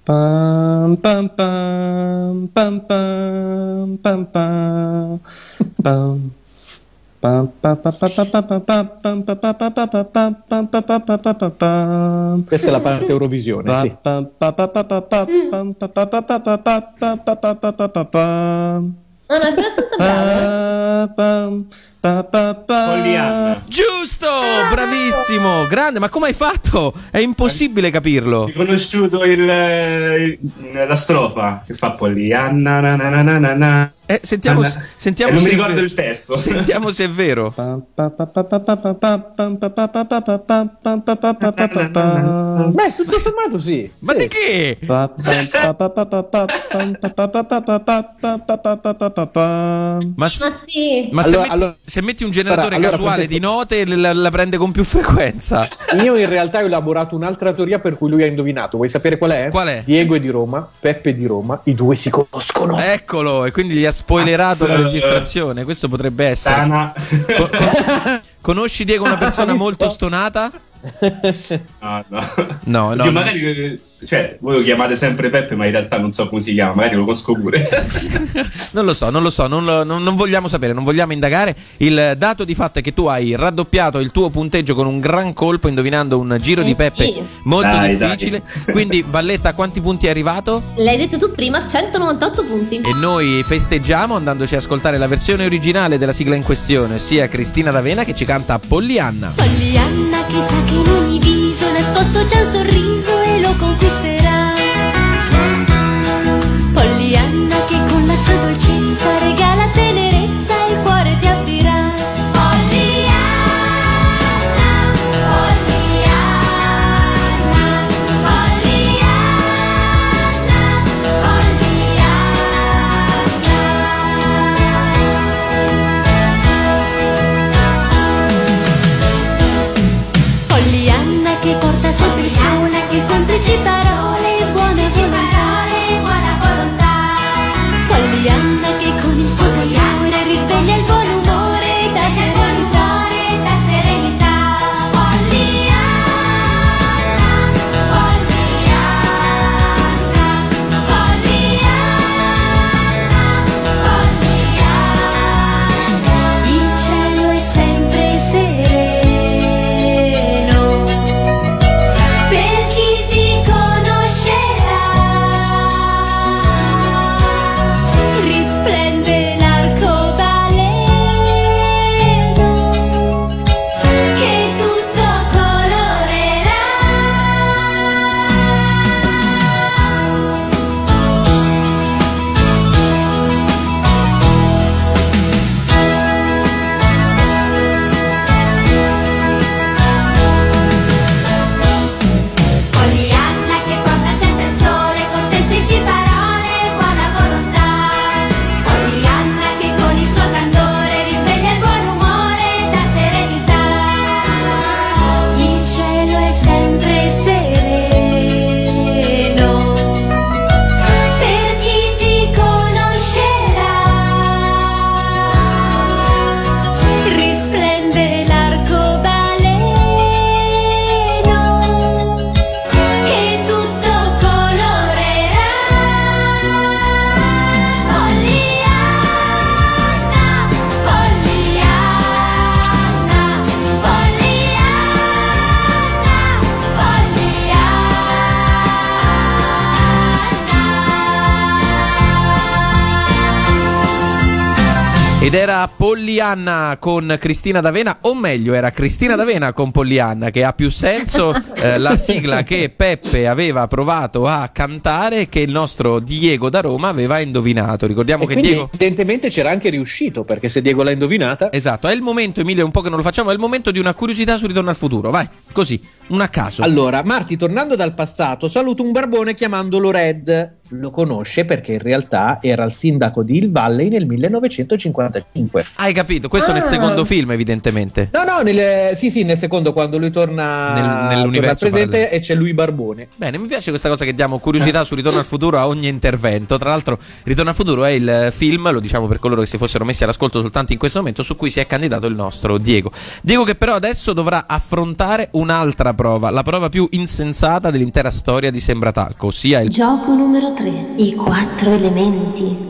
Pam pam pam pam pam pam pam pam questa è la parte Eurovisione, sì. Mm. No, no, è abbastanza bravo eh. Pa, pa, pa. Giusto, bravissimo, grande. Ma come hai fatto? È impossibile capirlo. Riconosciuto il, il- la strofa che fa Pollyanna na na na eh, sentiamo, Anna, sentiamo eh, non mi ricordo il testo. Sentiamo se è vero. Beh, tutto sommato sì. Ma sì. di che? Ma, s- ma, sì. ma se, metti, allora, se, metti, un generatore allora, casuale di note la, la prende con più frequenza. Io in realtà ho elaborato un'altra teoria per cui lui ha indovinato. Vuoi sapere qual è? Qual è? Diego è di Roma, Peppe è di Roma, i due si conoscono. Eccolo, e quindi gli ha spoilerato la registrazione. Questo potrebbe essere. Tana. Co- co- conosci Diego una persona molto stonata? No, no. No, no, Io no. magari, cioè, voi lo chiamate sempre Peppe, ma in realtà non so come si chiama, magari lo conosco pure. Non lo so, non lo so, non, lo- non- non vogliamo sapere, non vogliamo indagare. Il dato di fatto è che tu hai raddoppiato il tuo punteggio con un gran colpo indovinando un giro di Eh Peppe sì. molto Dai, difficile. dai. Quindi Valletta a quanti punti è arrivato? L'hai detto tu prima, 198 punti. E noi festeggiamo andandoci a ascoltare la versione originale della sigla in questione, sia Cristina D'Avena che ci canta Pollyanna. Pollyanna sa che in ogni viso nascosto c'è un sorriso e lo conquisterà. Pollyanna che con la sua dolcezza regala 哪里去吧？Ed era Pollyanna con Cristina D'Avena, o meglio, era Cristina D'Avena con Pollyanna, che ha più senso eh, la sigla che Peppe aveva provato a cantare che il nostro Diego da Roma aveva indovinato. Ricordiamo E che Diego. evidentemente c'era anche riuscito, perché se Diego l'ha indovinata... Esatto, è il momento, Emilio, è un po' che non lo facciamo, è il momento di una curiosità su Ritorno al futuro. Vai, così, un a caso. Allora, Marti, tornando dal passato, saluta un barbone chiamandolo Red. Lo conosce perché in realtà era il sindaco di Hill Valley nel 1955. Hai capito? Questo nel Ah. secondo film, evidentemente. No, no, nel, sì, sì, nel secondo quando lui torna, Nel- torna nell'universo al presente parallelo. e c'è lui Barbone. Bene, mi piace questa cosa che diamo curiosità su Ritorno al futuro a ogni intervento. Tra l'altro, Ritorno al futuro è il film, lo diciamo per coloro che si fossero messi all'ascolto soltanto in questo momento, su cui si è candidato il nostro Diego. Diego che però adesso dovrà affrontare un'altra prova, la prova più insensata dell'intera storia di Sembratalco, ossia il Gioco numero 3. I quattro elementi.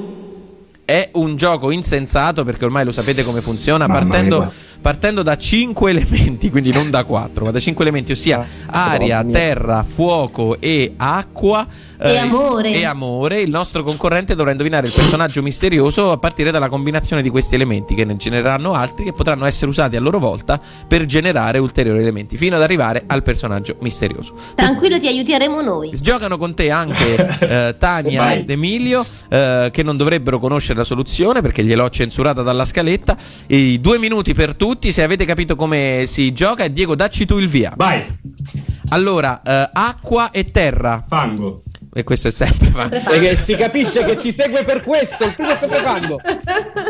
È un gioco insensato perché ormai lo sapete come funziona, Mamma partendo, mia. Partendo da 5 elementi, quindi non da 4, ma da 5 elementi, ossia aria, mamma mia. terra, fuoco e acqua. eh, E amore. E amore. Il nostro concorrente dovrà indovinare il personaggio misterioso a partire dalla combinazione di questi elementi, che ne genereranno altri che potranno essere usati a loro volta per generare ulteriori elementi, fino ad arrivare al personaggio misterioso. Tranquillo, ti aiuteremo noi. Giocano con te anche eh, Tania ed Emilio, eh, che non dovrebbero conoscere la soluzione perché gliel'ho censurata dalla scaletta. I due minuti per tutti, se avete capito come si gioca. E Diego, dacci tu il via. Vai, Allora, eh, acqua e terra. fango. E questo è sempre Perché si capisce che ci segue per questo, il primo è Peppe Fango.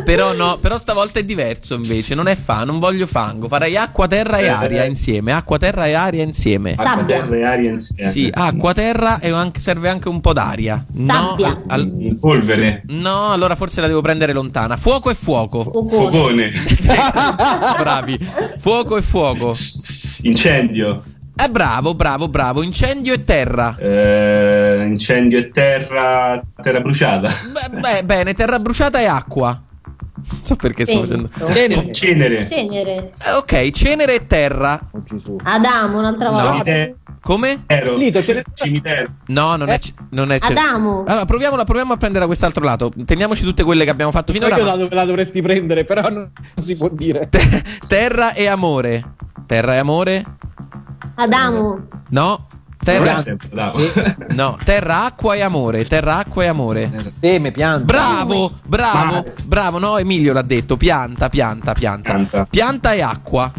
Però no, però stavolta è diverso invece. Non è fa, non voglio fango. Farei acqua, terra e Eh, aria eh. insieme. Acqua, terra e aria insieme. Acqua, Sabbia. terra e aria insieme. Sì, acqua, terra e anche- serve anche un po' d'aria. No, al- al- polvere. no, allora forse la devo prendere lontana. Fuoco e fuoco. Fuocone. Fogone. Bravi. Fuoco e fuoco. Incendio. Eh, bravo, bravo, bravo. Incendio e terra. Eh, incendio e terra. Terra bruciata. Beh, beh, bene, terra bruciata e acqua. Non so perché sto facendo. Cenere. Cenere. Cenere. Eh, ok, cenere e terra. Oh, Gesù. Adamo, un'altra volta. Cimitero. Come? Lito, ce ne- Cimitero. No, non è. C- Non è ce- Adamo. Allora, proviamola, proviamo a prendere da quest'altro lato. Teniamoci tutte quelle che abbiamo fatto finora. Poi da ma- dove la dovresti prendere, però non si può dire. Te- terra e amore. Terra e amore? Adamo. No. Terra. sempre. No, terra, acqua e amore. Terra, acqua e amore. Seme, pianta. Bravo, bravo, bravo. No, Emilio l'ha detto. Pianta, pianta, pianta. Pianta. Pianta e acqua.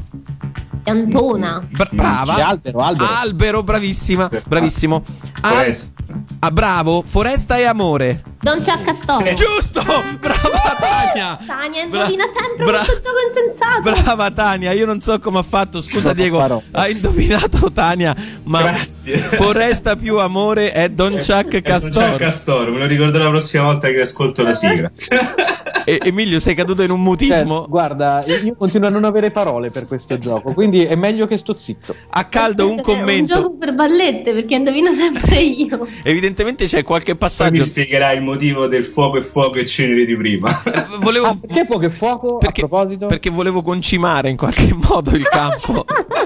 Piantona. Bra- brava. Sì, albero, albero. bravissima. Bravissimo. Al- Foresta. ah, bravo. Foresta e amore. Don Ciaccastoro. Giusto! Brava Tania! Tania Bra- indovina sempre bra- questo gioco insensato. Brava Tania, io non so come ha fatto. Scusa Diego, ha indovinato Tania, ma Grazie. Foresta più amore è Don Chuck Eh, non c'è Castoro. Castoro, me lo ricordo la prossima volta che ascolto la sigla. E- Emilio, sei caduto in un mutismo? Cioè, guarda, io continuo a non avere parole per questo gioco, quindi è meglio che sto zitto. A caldo un È un commento. gioco per ballette perché indovino sempre io. Evidentemente c'è qualche Poi mi passaggio. spiegherai il motivo del fuoco e fuoco e cenere di prima. Eh, Volevo. Ah, perché poco e fuoco? perché, a proposito, perché volevo concimare in qualche modo il campo.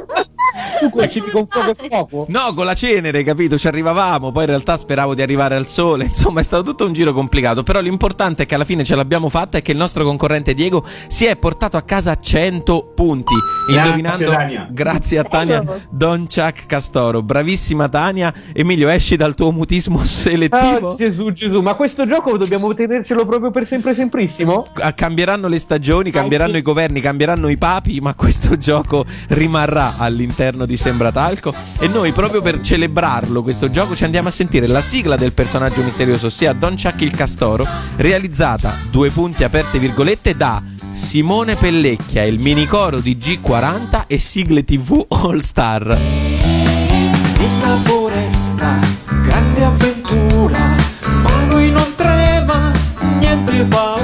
tu concipi con fuoco e fuoco? No, con la cenere, capito? Ci arrivavamo, poi in realtà speravo di arrivare al sole. Insomma, è stato tutto un giro complicato. Però l'importante è che alla fine ce l'abbiamo fatta e che il nostro concorrente Diego si è portato a casa 100 punti. Grazie, Indovinando, Tania. grazie a Tania Don Chuck Castoro. Bravissima Tania. Emilio, esci dal tuo mutismo selettivo. Oh, Gesù, Gesù, ma questo gioco dobbiamo tenercelo proprio per sempre semprissimo? Ah, Cambieranno le stagioni, cambieranno i governi, cambieranno i papi, ma questo gioco rimarrà all'interno di Sembratalco. E noi, proprio per celebrarlo, questo gioco, ci andiamo a sentire la sigla del personaggio misterioso, ossia Don Chuck il Castoro, realizzata, due punti aperte virgolette, da Simone Pellecchia, il minicoro di G40 e sigle TV All Star. Nella foresta, grande avventura, ma lui non trema, niente paura,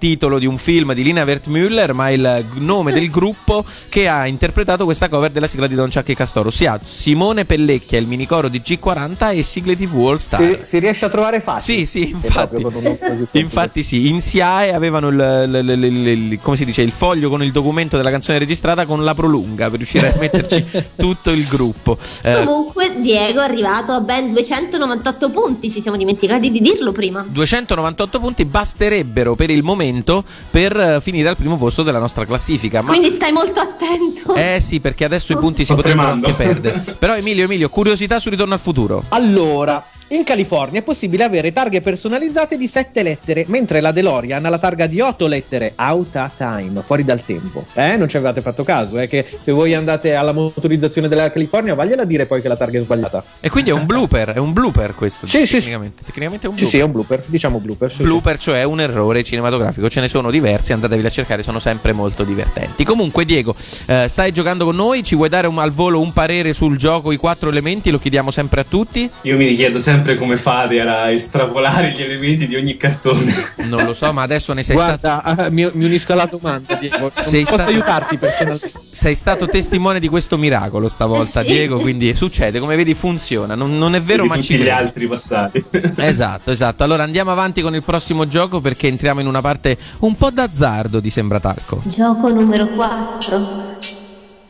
titolo di un film di Lina Wertmüller, ma il nome del gruppo che ha interpretato questa cover della sigla di Don Chuck e Castoro, ossia Simone Pellecchia, il minicoro di G40 e sigle TV All Star. Si, si riesce a trovare facile. Sì, sì, infatti. Infatti sì, in SIAE avevano il, il- il- il- il- come si dice, il foglio con il documento della canzone registrata con la prolunga per riuscire a metterci tutto il gruppo. Eh, Comunque Diego è arrivato a ben 298 punti, ci siamo dimenticati di dirlo prima. 298 punti basterebbero per il momento per eh, finire al primo posto della nostra classifica. Ma Quindi stai molto attento. eh sì, perché adesso i punti si Sto potrebbero tremando. anche perdere. Però Emilio, Emilio, curiosità su Ritorno al futuro. Allora, in California è possibile avere targhe personalizzate di 7 lettere, mentre la DeLorean ha la targa di 8 lettere, out of time, fuori dal tempo. Eh, non ci avevate fatto caso, è che se voi andate alla motorizzazione della California, vagliela a dire poi che la targa è sbagliata. E quindi è un blooper, è un blooper questo. Sì, sì, sì. tecnicamente. Tecnicamente è un Sì, blooper. sì, è un blooper, diciamo blooper. sì, sì. Blooper, cioè un errore cinematografico. Ce ne sono diversi, andateveli a cercare, sono sempre molto divertenti. Comunque, Diego, eh, stai giocando con noi? Ci vuoi dare un- al volo un parere sul gioco I quattro elementi? Lo chiediamo sempre a tutti? Io mi chiedo sempre come fate a estrapolare gli elementi di ogni cartone. Non lo so, ma adesso ne sei stato. Guarda, eh, mi, mi unisco alla domanda, Diego. Sei posso stato- aiutarti personalmente. Sei stato testimone di questo miracolo stavolta, sì. Diego. Quindi succede, come vedi, funziona. Non, non è vero, ma tutti ci gli credo. altri passati. Esatto, esatto. Allora andiamo avanti con il prossimo gioco perché entriamo in una parte un po' d'azzardo di Sembratalco. Gioco numero 4.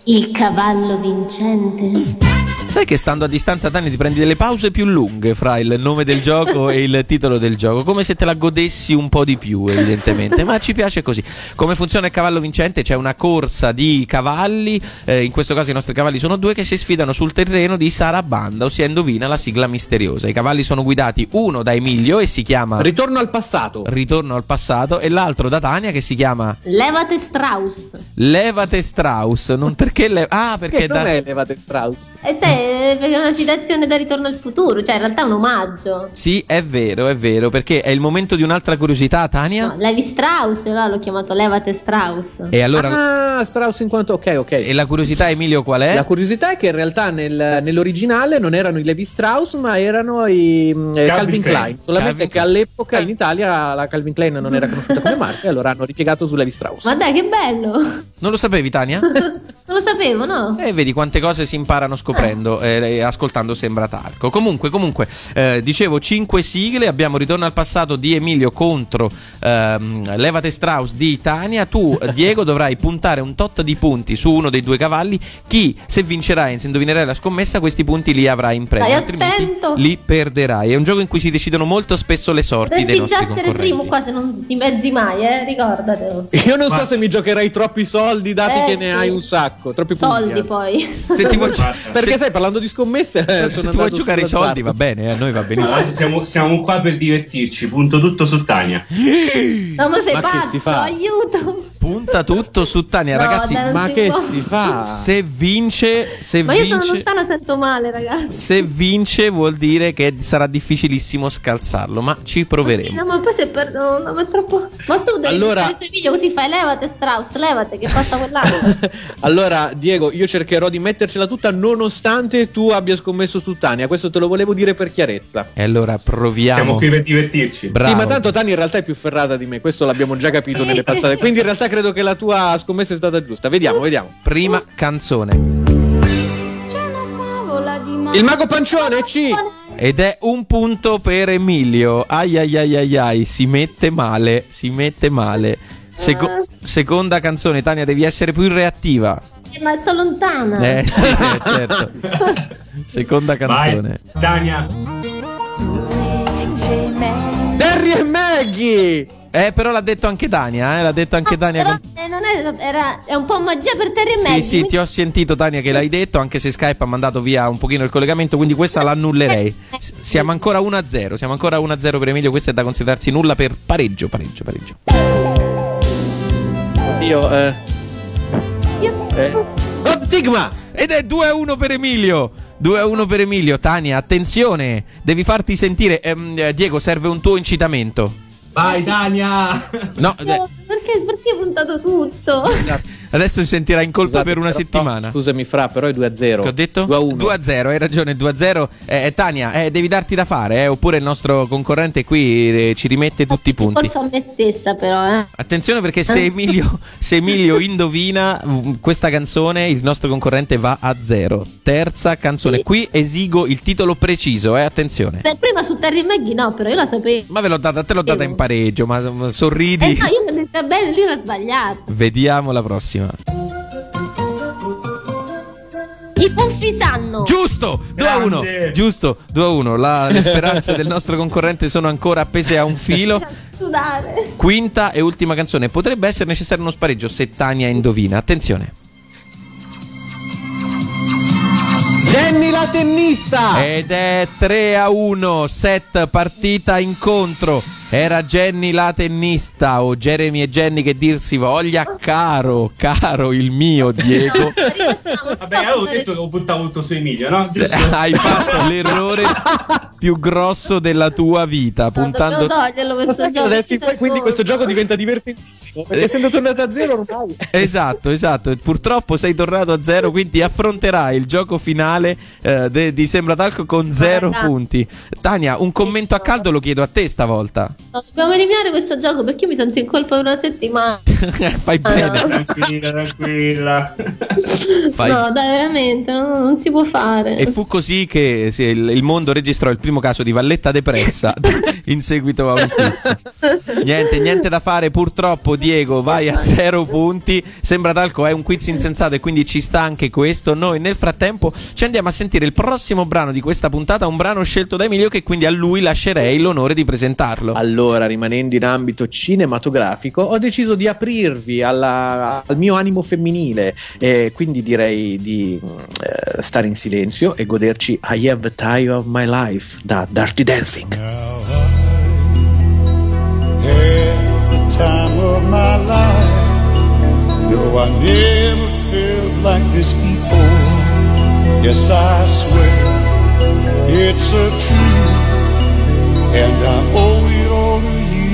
Il cavallo vincente. Sai che stando a distanza Tani ti prendi delle pause più lunghe fra il nome del gioco e il titolo del gioco, come se te la godessi un po' di più evidentemente, ma ci piace così. Come funziona il cavallo vincente? C'è una corsa di cavalli, eh, in questo caso i nostri cavalli sono due che si sfidano sul terreno di Sarabanda, ossia indovina la sigla misteriosa. I cavalli sono guidati uno da Emilio e si chiama Ritorno al passato. Ritorno al passato e l'altro da Tania che si chiama Levate Strauss. Levate Strauss, non perché le- Ah, perché Che da è Levate Strauss? E sai, eh, perché è una citazione da Ritorno al futuro, cioè in realtà è un omaggio. Sì, è vero, è vero, perché è il momento di un'altra curiosità, Tania. No, Levi Strauss, allora l'ho chiamato Levate Strauss. E allora Ah, Strauss in quanto... Ok, ok. e la curiosità Emilio qual è? La curiosità è che in realtà nel- nell'originale non erano i Levi Strauss, ma erano i mm, eh, Calvin, Calvin Klein. Klein. Solamente Calvin che all'epoca in Italia la Calvin Klein non era conosciuta come marca, e allora hanno ripiegato su Levi Strauss. Ma dai, che bello! Non lo sapevi, Tania? Non lo sapevo, no? E vedi quante cose si imparano scoprendo eh, e ascoltando Sembra Talco. Comunque, comunque, eh, dicevo 5 sigle, abbiamo Ritorno al passato di Emilio contro ehm, Levate Strauss di Tania. Tu, eh, Diego, dovrai puntare un tot di punti su uno dei due cavalli. Chi, se vincerai e se indovinerai la scommessa, questi punti li avrai in premio, altrimenti attento. li perderai. È un gioco in cui si decidono molto spesso le sorti dei Dovresti nostri già essere primo concorrenti. qua se non ti mezzi mai, eh? Ricordatelo. Io non so Ma- se mi giocherai troppi soldi, dati Eh, che ne sì. hai un sacco. Troppi punti. Soldi poi. Se ti vuoi, Perché se- sai, parlando di scommesse, eh, se sono ti vuoi giocare i soldi, va bene, eh, a noi va benissimo. Oggi siamo, siamo qua per divertirci, punto tutto su Tania. No, ma sei Ma pazzo, si fa? aiuto. Punta tutto su Tania, No, ragazzi. dai, Ma si che può. si fa? Se vince, se Ma io sono vince, lontana, sento male, ragazzi. se vince vuol dire che sarà difficilissimo scalzarlo, ma ci proveremo. No, ma poi se perdo, no, ma è troppo. Ma tu devi Allora- fare il video così fai levate Strauss, levate che passa quell'anno. allora, Diego, io cercherò di mettercela tutta nonostante tu abbia scommesso su Tania. Questo te lo volevo dire per chiarezza. E allora proviamo. Siamo qui per divertirci. Bravo. Sì, ma tanto Tania in realtà è più ferrata di me, questo l'abbiamo già capito nelle passate. Quindi in realtà credo che la tua scommessa è stata giusta. Vediamo, vediamo. Prima canzone. C'è una Il mago pancione C. Ed è un punto per Emilio. Ai ai ai ai ai, si mette male, si mette male. Seco- seconda canzone, Tania, devi essere più reattiva. Eh, Ma sto lontana. Eh sì, eh, certo. Seconda canzone. Vai, Dania. Terry e Maggie. Eh, però l'ha detto anche Tania, eh, l'ha detto anche Tania. Però, con- eh, non è, era, è un po' magia per Terry e Sì, Maggie. sì, ti ho sentito Tania che l'hai detto, anche se Skype ha mandato via un pochino il collegamento, quindi questa l'annullerei. S- Siamo ancora 1-0, siamo ancora 1-0 per Emilio, questa è da considerarsi nulla per pareggio, pareggio, pareggio. Oddio, eh. Io- eh. God Sigma. Ed è 2-1 per Emilio. 2-1 per Emilio. Tania, attenzione, devi farti sentire. Ehm, eh, Diego, serve un tuo incitamento. Vai, Dania. No, eh, No, perché, perché hai puntato tutto? Adesso si sentirà in colpa Scusate, per una però- settimana. Scusami, Fra, però è 2 a 0. Che ho detto? 2 a 1. 2-0, hai ragione, 2-0. Eh, eh, Tania, eh, devi darti da fare, eh, oppure il nostro concorrente qui eh, ci rimette tutti i punti. Forse a me stessa, però, eh. Attenzione perché se Emilio, se Emilio indovina mm, questa canzone, il nostro concorrente va a zero. Terza canzone. Sì. Qui esigo il titolo preciso, eh, attenzione. Beh, prima su Terry Maggie no, però io la sapevo. Ma ve l'ho data, te l'ho data in pareggio, ma mm, sorridi. Eh no, io mi ho detto bene, lui era sbagliato. Vediamo la prossima. I puffi sanno. Giusto! 2 a 1. Grande. Giusto, 2 a 1. La- le speranze del nostro concorrente sono ancora appese a un filo. Sudare. Quinta e ultima canzone. Potrebbe essere necessario uno spareggio se Tania indovina. Attenzione. Jenny la tennista. Ed è 3 a 1, set partita incontro. Era Jenny la tennista o Jeremy e Jenny che dir si voglia, caro, caro il mio Diego. Vabbè, avevo detto che ho buttato tutto su Emilio, no? Giusto? Hai fatto l'errore più grosso della tua vita, puntando Dobbiamo toglierlo questo gioco. adesso poi, quindi questo gioco diventa divertentissimo. Perché essendo tornato a zero ormai. Esatto, esatto. Purtroppo sei tornato a zero, quindi affronterai il gioco finale eh, de- di Sembra Talco con zero dai. punti. Tania, un commento a caldo lo chiedo a te stavolta. No, dobbiamo eliminare questo gioco perché io mi sento in colpa per una settimana. Fai bene. Tranquilla, tranquilla. Fai- No, dai, veramente, no, non si può fare. E fu così che sì, il, il mondo registrò il primo caso di Valletta depressa in seguito a un quiz. Niente, niente da fare, purtroppo Diego vai a zero punti. Sembra talco è un quiz insensato e quindi ci sta anche questo. Noi nel frattempo ci andiamo a sentire il prossimo brano di questa puntata, un brano scelto da Emilio che quindi a lui lascerei l'onore di presentarlo. Allora, rimanendo in ambito cinematografico, ho deciso di aprirvi alla- al mio animo femminile e quindi direi di eh, stare in silenzio e goderci I Have the Time of My Life da Dirty Dancing. Yes, I swear it's a truth, and I owe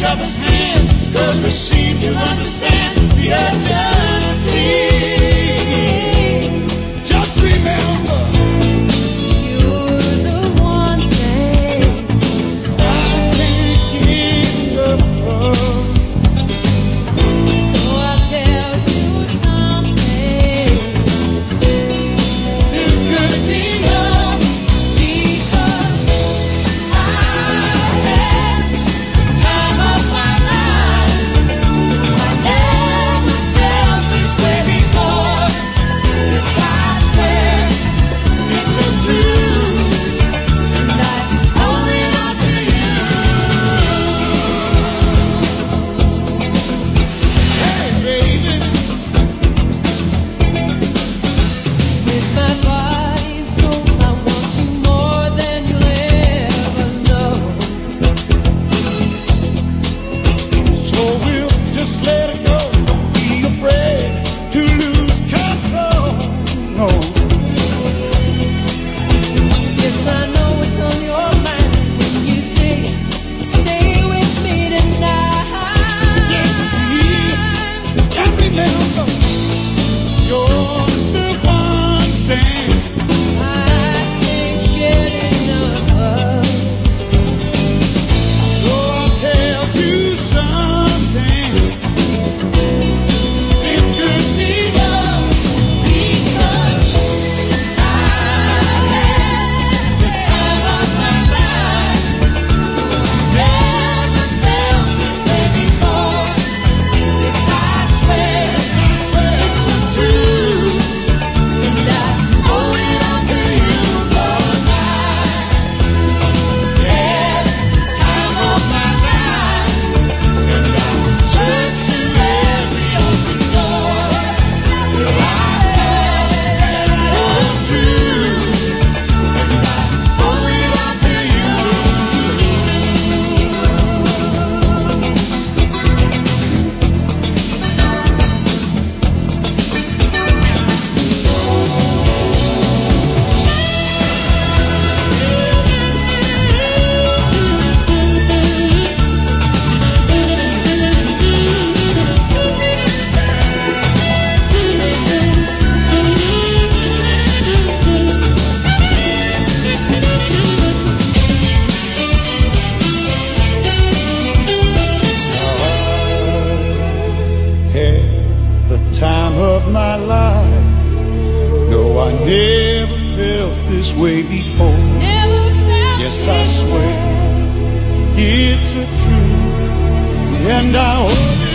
each other's hand. Cause we seem to understand the urgency. Never felt this way before. Yes, I swear it's a truth, and I hope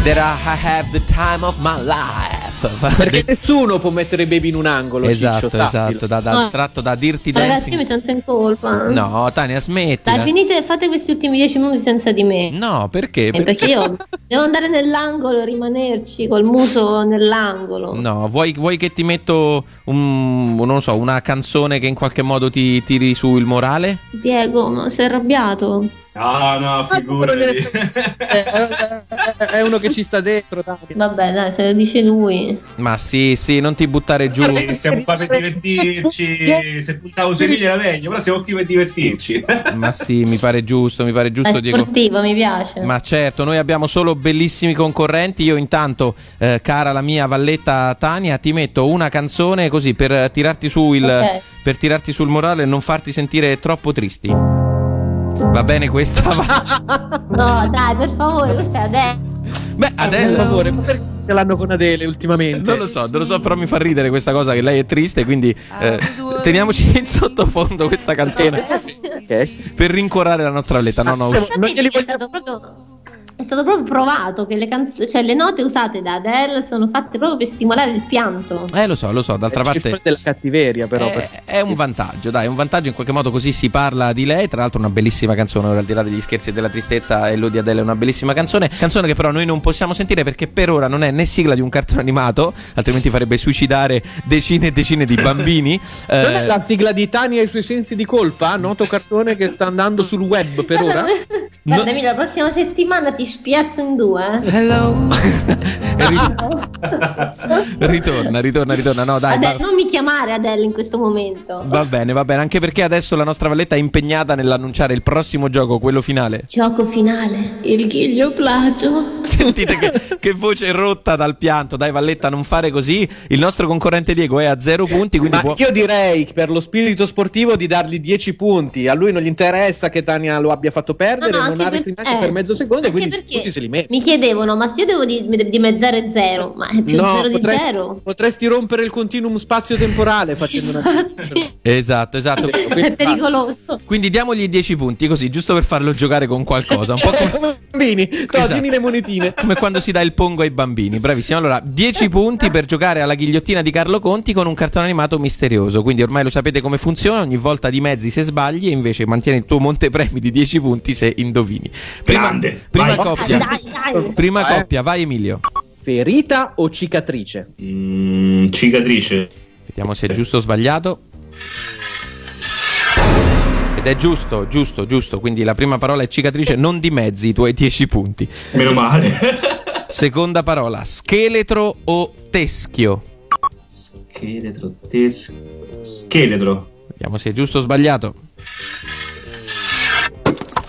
Ed era I have the time of my life. Perché nessuno può mettere baby in un angolo. esatto, Ciccio, esatto, da, da- No. tratto da dirti Ragazzi, io mi sento in colpa. No, Tania, smetti. Dai, finite, fate questi ultimi dieci minuti senza di me. No, perché? Eh, perché io devo andare nell'angolo e rimanerci col muso nell'angolo. No, vuoi, vuoi che ti metto un, so, una canzone che in qualche modo ti tiri su il morale? Diego, ma sei arrabbiato? Ah, no, figurati. È, è- è uno che ci sta dentro. dai. Vabbè, dai, se lo dice lui. Ma sì, sì, non ti buttare giù. Eh, siamo qua per divertirci. Se puntavo sui figli era meglio, però siamo qui per divertirci. Ma sì, mi pare giusto, mi pare giusto, È Diego. sportiva, mi piace. Ma certo, noi abbiamo solo bellissimi concorrenti. Io intanto, eh, cara la mia valletta Tania, ti metto una canzone così per eh, tirarti su il Ok. per tirarti sul morale e non farti sentire troppo tristi. Va bene questa? Va. No, dai, per favore, questa è Adele. Beh, Per Adele favore, ma perché ce l'hanno con Adele ultimamente? Non lo so, non lo so, però mi fa ridere questa cosa che lei è triste, quindi eh, teniamoci in sottofondo questa canzone Ok. per rincuorare la nostra valletta. No, no, Sapete non glieli voglio- stato proprio è stato proprio provato che le canzoni, cioè le note usate da Adele sono fatte proprio per stimolare il pianto. eh, lo so, lo so, d'altra C'è il parte fuori della cattiveria, però. è, è un vantaggio, dai, è un vantaggio in qualche modo così si parla di lei, tra l'altro una bellissima canzone, ora al di là degli scherzi e della tristezza, Elodie Adele è una bellissima canzone, canzone che però noi non possiamo sentire perché per ora non è né sigla di un cartone animato, altrimenti farebbe suicidare decine e decine di bambini. Non Eh, è la sigla di Tania e i suoi sensi di colpa? Noto cartone che sta andando sul web per ora? Guarda, No. La prossima settimana ti spiazzo in due. eh. ri- ritorna, ritorna, ritorna, no dai. Adele, va- non mi chiamare Adele in questo momento. Va bene, va bene, anche perché adesso la nostra valletta è impegnata nell'annunciare il prossimo gioco, quello finale. Gioco finale, il ghiglio plagio. Sentite che, che voce rotta dal pianto, dai Valletta, non fare così. Il nostro concorrente Diego è a zero punti, quindi Ma può... io direi per lo spirito sportivo di dargli 10 punti. A lui non gli interessa che Tania lo abbia fatto perdere, No, no, non ha per- recriminato eh, per mezzo secondo e anche quindi perché tutti se li mette. Mi chiedevano, ma se io devo di- dimezzare zero, ma è più No, zero di potresti, zero. potresti rompere il continuum spazio-temporale facendo una Esatto, esatto. È pericoloso. Quindi diamogli 10 punti, così, giusto per farlo giocare con qualcosa. Un po' come, bambini. Toh, Esatto. le monetine. come quando si dà il pongo ai bambini. Bravissimo. Allora, 10 punti per giocare alla ghigliottina di Carlo Conti con un cartone animato misterioso. Quindi ormai lo sapete come funziona. Ogni volta di mezzi se sbagli e invece mantieni il tuo montepremi di 10 punti se indovini. Prima, Grande, prima vai. Coppia. Dai, dai. Prima Eh. coppia, vai Emilio. Ferita o cicatrice? Mm, cicatrice. Vediamo se è giusto o sbagliato. Ed è giusto, giusto, giusto. Quindi la prima parola è cicatrice, non dimezzi i tuoi 10 punti. Meno male. Seconda parola, scheletro o teschio. Scheletro, tes... Scheletro. Vediamo se è giusto o sbagliato.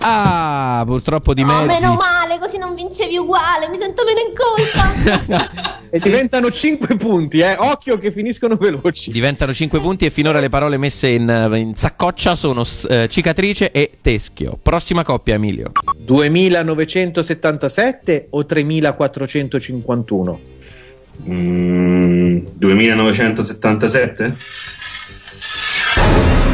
Ah, purtroppo di No, mezzi. meno male, così non vincevi uguale, mi sento meno in colpa. E diventano 5 punti, eh. Occhio che finiscono veloci. Diventano 5 punti e finora le parole messe in, in saccoccia sono eh, cicatrice e teschio. Prossima coppia, Emilio. 2977 o 3451? Mm, 2977?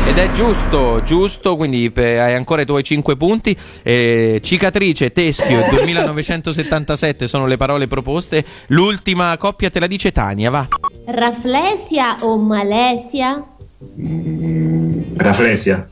Ed è giusto, giusto, quindi eh, hai ancora i tuoi 5 punti. Eh, cicatrice, teschio, 2977 sono le parole proposte. L'ultima coppia te la dice Tania, va. Raflesia o Malesia? Raflesia.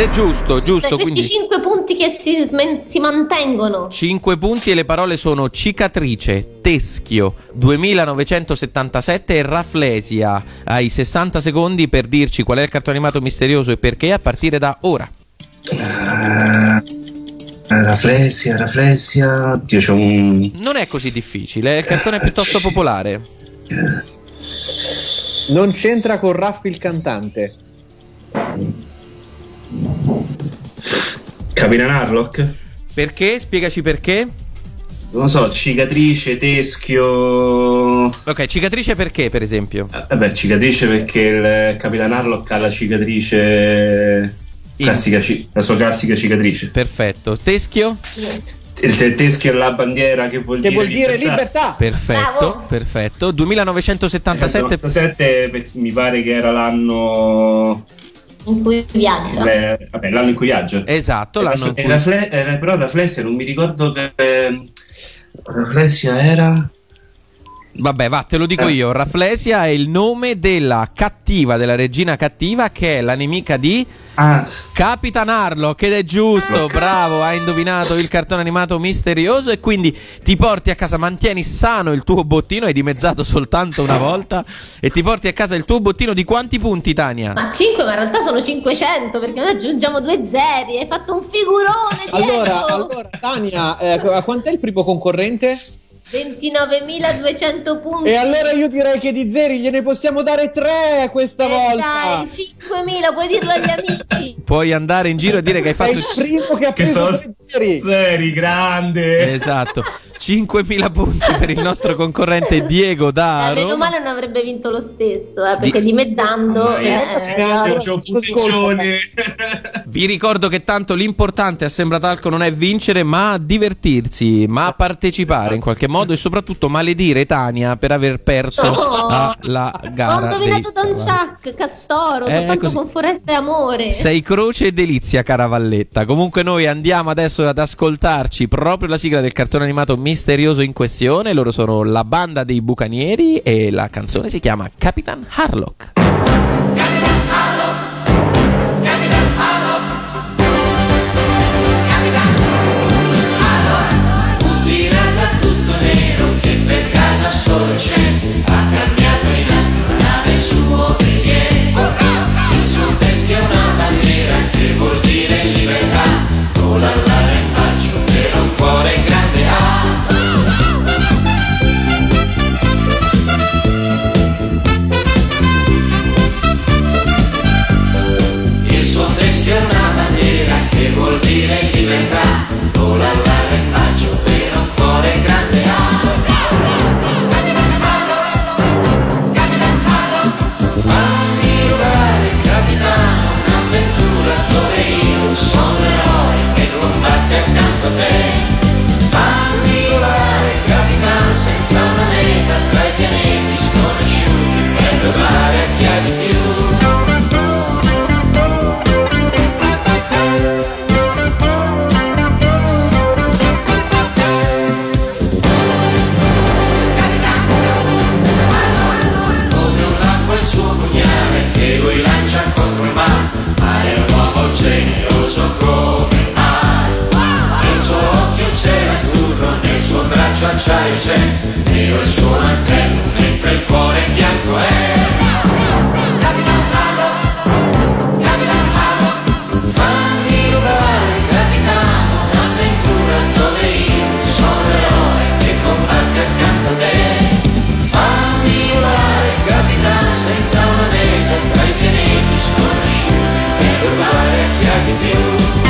Ed è giusto, giusto, Cioè, questi quindi 5 punti che si, smen- si mantengono. 5 punti e le parole sono cicatrice, teschio, 2977 e raflesia. Hai 60 secondi per dirci qual è il cartone animato misterioso e perché a partire da ora. Ah, Raflesia, Raflesia. Oddio, c'è un. Non è così difficile, il cartone è piuttosto popolare. Non c'entra con Raffi il cantante. Capitan Harlock? Perché? Spiegaci perché. Non lo so, cicatrice, teschio. Ok, cicatrice perché, per esempio? Eh, Vabbè, cicatrice perché il Capitan Harlock ha la cicatrice. Classica, la sua classica cicatrice. Perfetto. Teschio? Il te- teschio è la bandiera che vuol Che dire vuol dire libertà. Perfetto, Bravo. perfetto. 2977 97 per- mi pare che era l'anno. In cui viaggia. le- vabbè, l'anno in cui viaggio. Esatto, l'anno in cui- la fle- era- però la Flesia non mi ricordo che. La Flesia era. Vabbè, va, te lo dico Eh. io. Raflesia è il nome della cattiva, della regina cattiva, che è la nemica di Ah, Capitan Harlock. Ed è giusto, bravo, hai indovinato il cartone animato misterioso. E quindi ti porti a casa, mantieni sano il tuo bottino. Hai dimezzato soltanto una volta. E ti porti a casa il tuo bottino di quanti punti, Tania? Ma 5, ma in realtà sono 500 perché noi aggiungiamo due zeri. Hai fatto un figurone, Diego! Allora, allora Tania, eh, a quant'è il primo concorrente? 29.200 punti. E allora io direi che di zeri gliene possiamo dare tre questa Eh volta. Dai, 5.000, puoi dirlo agli amici. Puoi andare in giro e dire che hai È fatto il primo che ha che preso sono zeri. seri, grande. Esatto, 5.000 punti per il nostro concorrente Diego da Eh, meno male non avrebbe vinto lo stesso, eh, perché Di- dimezzando... Mia, eh, c'è- un punticcione. Vi ricordo che tanto l'importante a Sembratalco non è vincere, ma divertirsi, ma partecipare in qualche modo e soprattutto maledire Tania per aver perso alla Ho gara. indovinato dei- Don Chuck, Castoro, Eh, soltanto così. con Foresta e Amore. Sei croce e delizia, cara Valletta. Comunque, noi andiamo adesso ad ascoltarci proprio la sigla del cartone animato misterioso in questione. Loro sono la banda dei bucanieri e la canzone si chiama Capitan Harlock. more. Braccio acciaio nero il suo mantello mentre il cuore bianco è. Capitan Harlock, Capitan fammi rubare capitano un'avventura dove io sono l'eroe che combatte accanto a te. Fammi volare, capitano, senza una meta tra i pianeti sconosciuti per rubare a chi ha di più.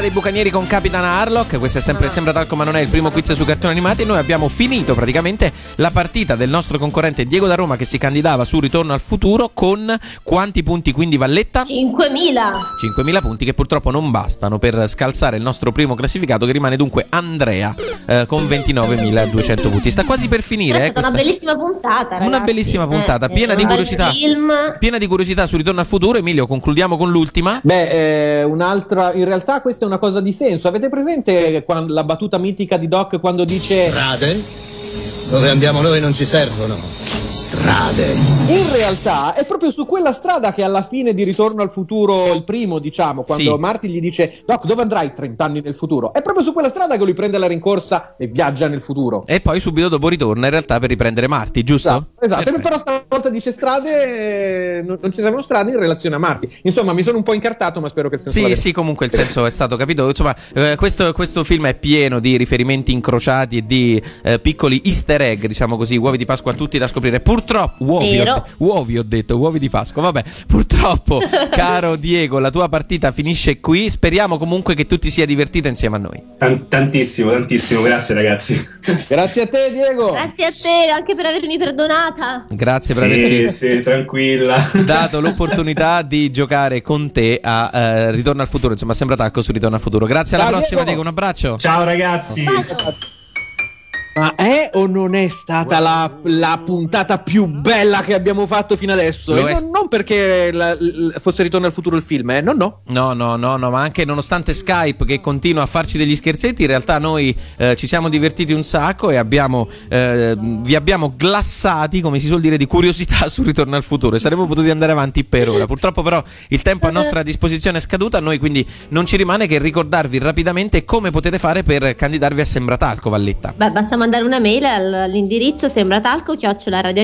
Banda dei bucanieri con Capitan Harlock. Questo è sempre Sembra Talco, ma non è il primo quiz su cartoni animati. E noi abbiamo finito praticamente la partita del nostro concorrente Diego da Roma che si candidava su Ritorno al futuro con quanti punti quindi Valletta? 5.000. 5.000 punti che purtroppo non bastano per scalzare il nostro primo classificato che rimane dunque Andrea eh, con 29.200 punti. Sta quasi per finire. È eh, stata una bellissima puntata, ragazzi. Una bellissima puntata, Eh, piena eh, di un curiosità. Film. Piena di curiosità su Ritorno al futuro. Emilio, concludiamo con l'ultima. Beh, eh, un'altra, in realtà questa è una cosa di senso. Avete presente quan- la battuta mitica di Doc quando dice Strade? Dove andiamo noi non ci servono. Strade. in realtà è proprio su quella strada che alla fine di Ritorno al futuro, il primo, diciamo, quando Sì. Marty gli dice Doc, dove andrai 30 anni nel futuro? È proprio su quella strada che lui prende la rincorsa e viaggia nel futuro. E poi subito dopo ritorna in realtà per riprendere Marti, giusto? Esatto, esatto. Però stavolta dice strade, eh, non ci servono strade in relazione a Marty. Insomma, mi sono un po' incartato, ma spero che il senso Sì, sì, comunque il senso è stato capito. Insomma, eh, questo, questo film è pieno di riferimenti incrociati e di eh, piccoli easter egg, diciamo così, uovi di Pasqua tutti da scoprire. Purtroppo, uovi, ho, uovi ho detto, uovi di Pasqua. Vabbè, purtroppo, caro Diego, la tua partita finisce qui. Speriamo comunque che tu ti sia divertito insieme a noi. Tan- tantissimo, tantissimo, grazie ragazzi. Grazie a te, Diego. Grazie a te anche per avermi perdonata. Grazie per Sì, averci sì, tranquilla. dato l'opportunità di giocare con te a eh, Ritorno al futuro. Insomma, sembra tacco su Ritorno al futuro. Grazie, alla Ciao, prossima, Diego. Diego. Un abbraccio. Ciao ragazzi. Ma è o non è stata la, la puntata più bella che abbiamo fatto fino adesso? E è- non, non perché la- l- fosse Ritorno al futuro il film, eh? No, no. No, no, no, no, ma anche nonostante Skype che continua a farci degli scherzetti, in realtà noi eh, ci siamo divertiti un sacco e abbiamo, eh, vi abbiamo glassati, come si suol dire, di curiosità su Ritorno al futuro e saremmo potuti andare avanti per ora. Purtroppo però il tempo a nostra disposizione è scaduto, a noi quindi non ci rimane che ricordarvi rapidamente come potete fare per candidarvi a Sembratalco, Valletta. Beh, basta mandare una mail al- all'indirizzo sembratalco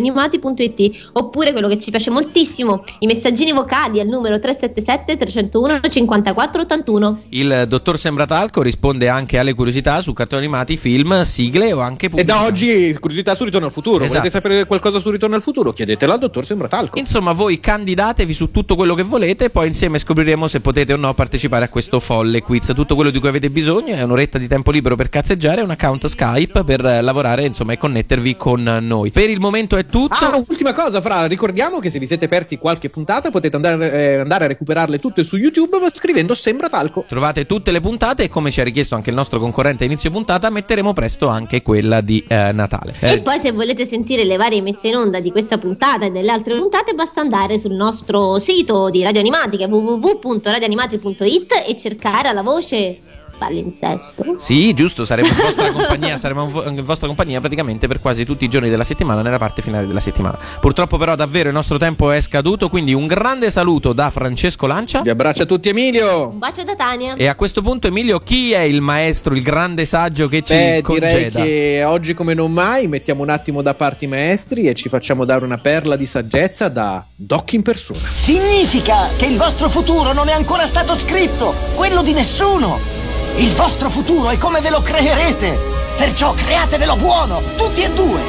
radioanimati.it oppure quello che ci piace moltissimo, i messaggini vocali al numero 377 301 54 81. Il dottor Sembratalco risponde anche alle curiosità su cartoni animati, film, sigle o anche E pubblicità. da oggi curiosità su Ritorno al futuro. Esatto. Volete sapere qualcosa su Ritorno al futuro? Chiedetelo al dottor Sembratalco. Insomma, voi candidatevi su tutto quello che volete, poi insieme scopriremo se potete o no partecipare a questo folle quiz. Tutto quello di cui avete bisogno è un'oretta di tempo libero per cazzeggiare e un account Skype per lavorare, insomma, e connettervi con noi. Per il momento è tutto. Ah, ultima cosa, Fra, ricordiamo che se vi siete persi qualche puntata potete andare, eh, andare a recuperarle tutte su YouTube scrivendo Sembratalco. Trovate tutte le puntate e come ci ha richiesto anche il nostro concorrente a inizio puntata, metteremo presto anche quella di eh, Natale. E Eh, poi se volete sentire le varie messe in onda di questa puntata e delle altre puntate basta andare sul nostro sito di Radio Animati che è www.radioanimati.it e cercare alla voce palinsesto. Sì, giusto, saremo in vostra compagnia, saremo in vo- in vostra compagnia praticamente per quasi tutti i giorni della settimana, nella parte finale della settimana. Purtroppo però davvero il nostro tempo è scaduto, quindi un grande saluto da Francesco Lancia. Vi abbraccia tutti Emilio. Un bacio da Tania. E a questo punto Emilio, chi è il maestro, il grande saggio che ci Beh, direi congeda? che oggi come non mai mettiamo un attimo da parte i maestri e ci facciamo dare una perla di saggezza da Doc in persona. Significa che il vostro futuro non è ancora stato scritto, quello di nessuno. Il vostro futuro è come ve lo creerete. Perciò createvelo buono, tutti e due.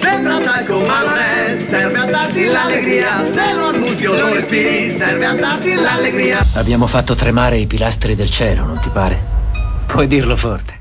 Sembra talco ma non è, serve a darti l'allegria, se lo annusi o lo respiri, serve a darti l'allegria. Abbiamo fatto tremare i pilastri del cielo, non ti pare? Puoi dirlo forte.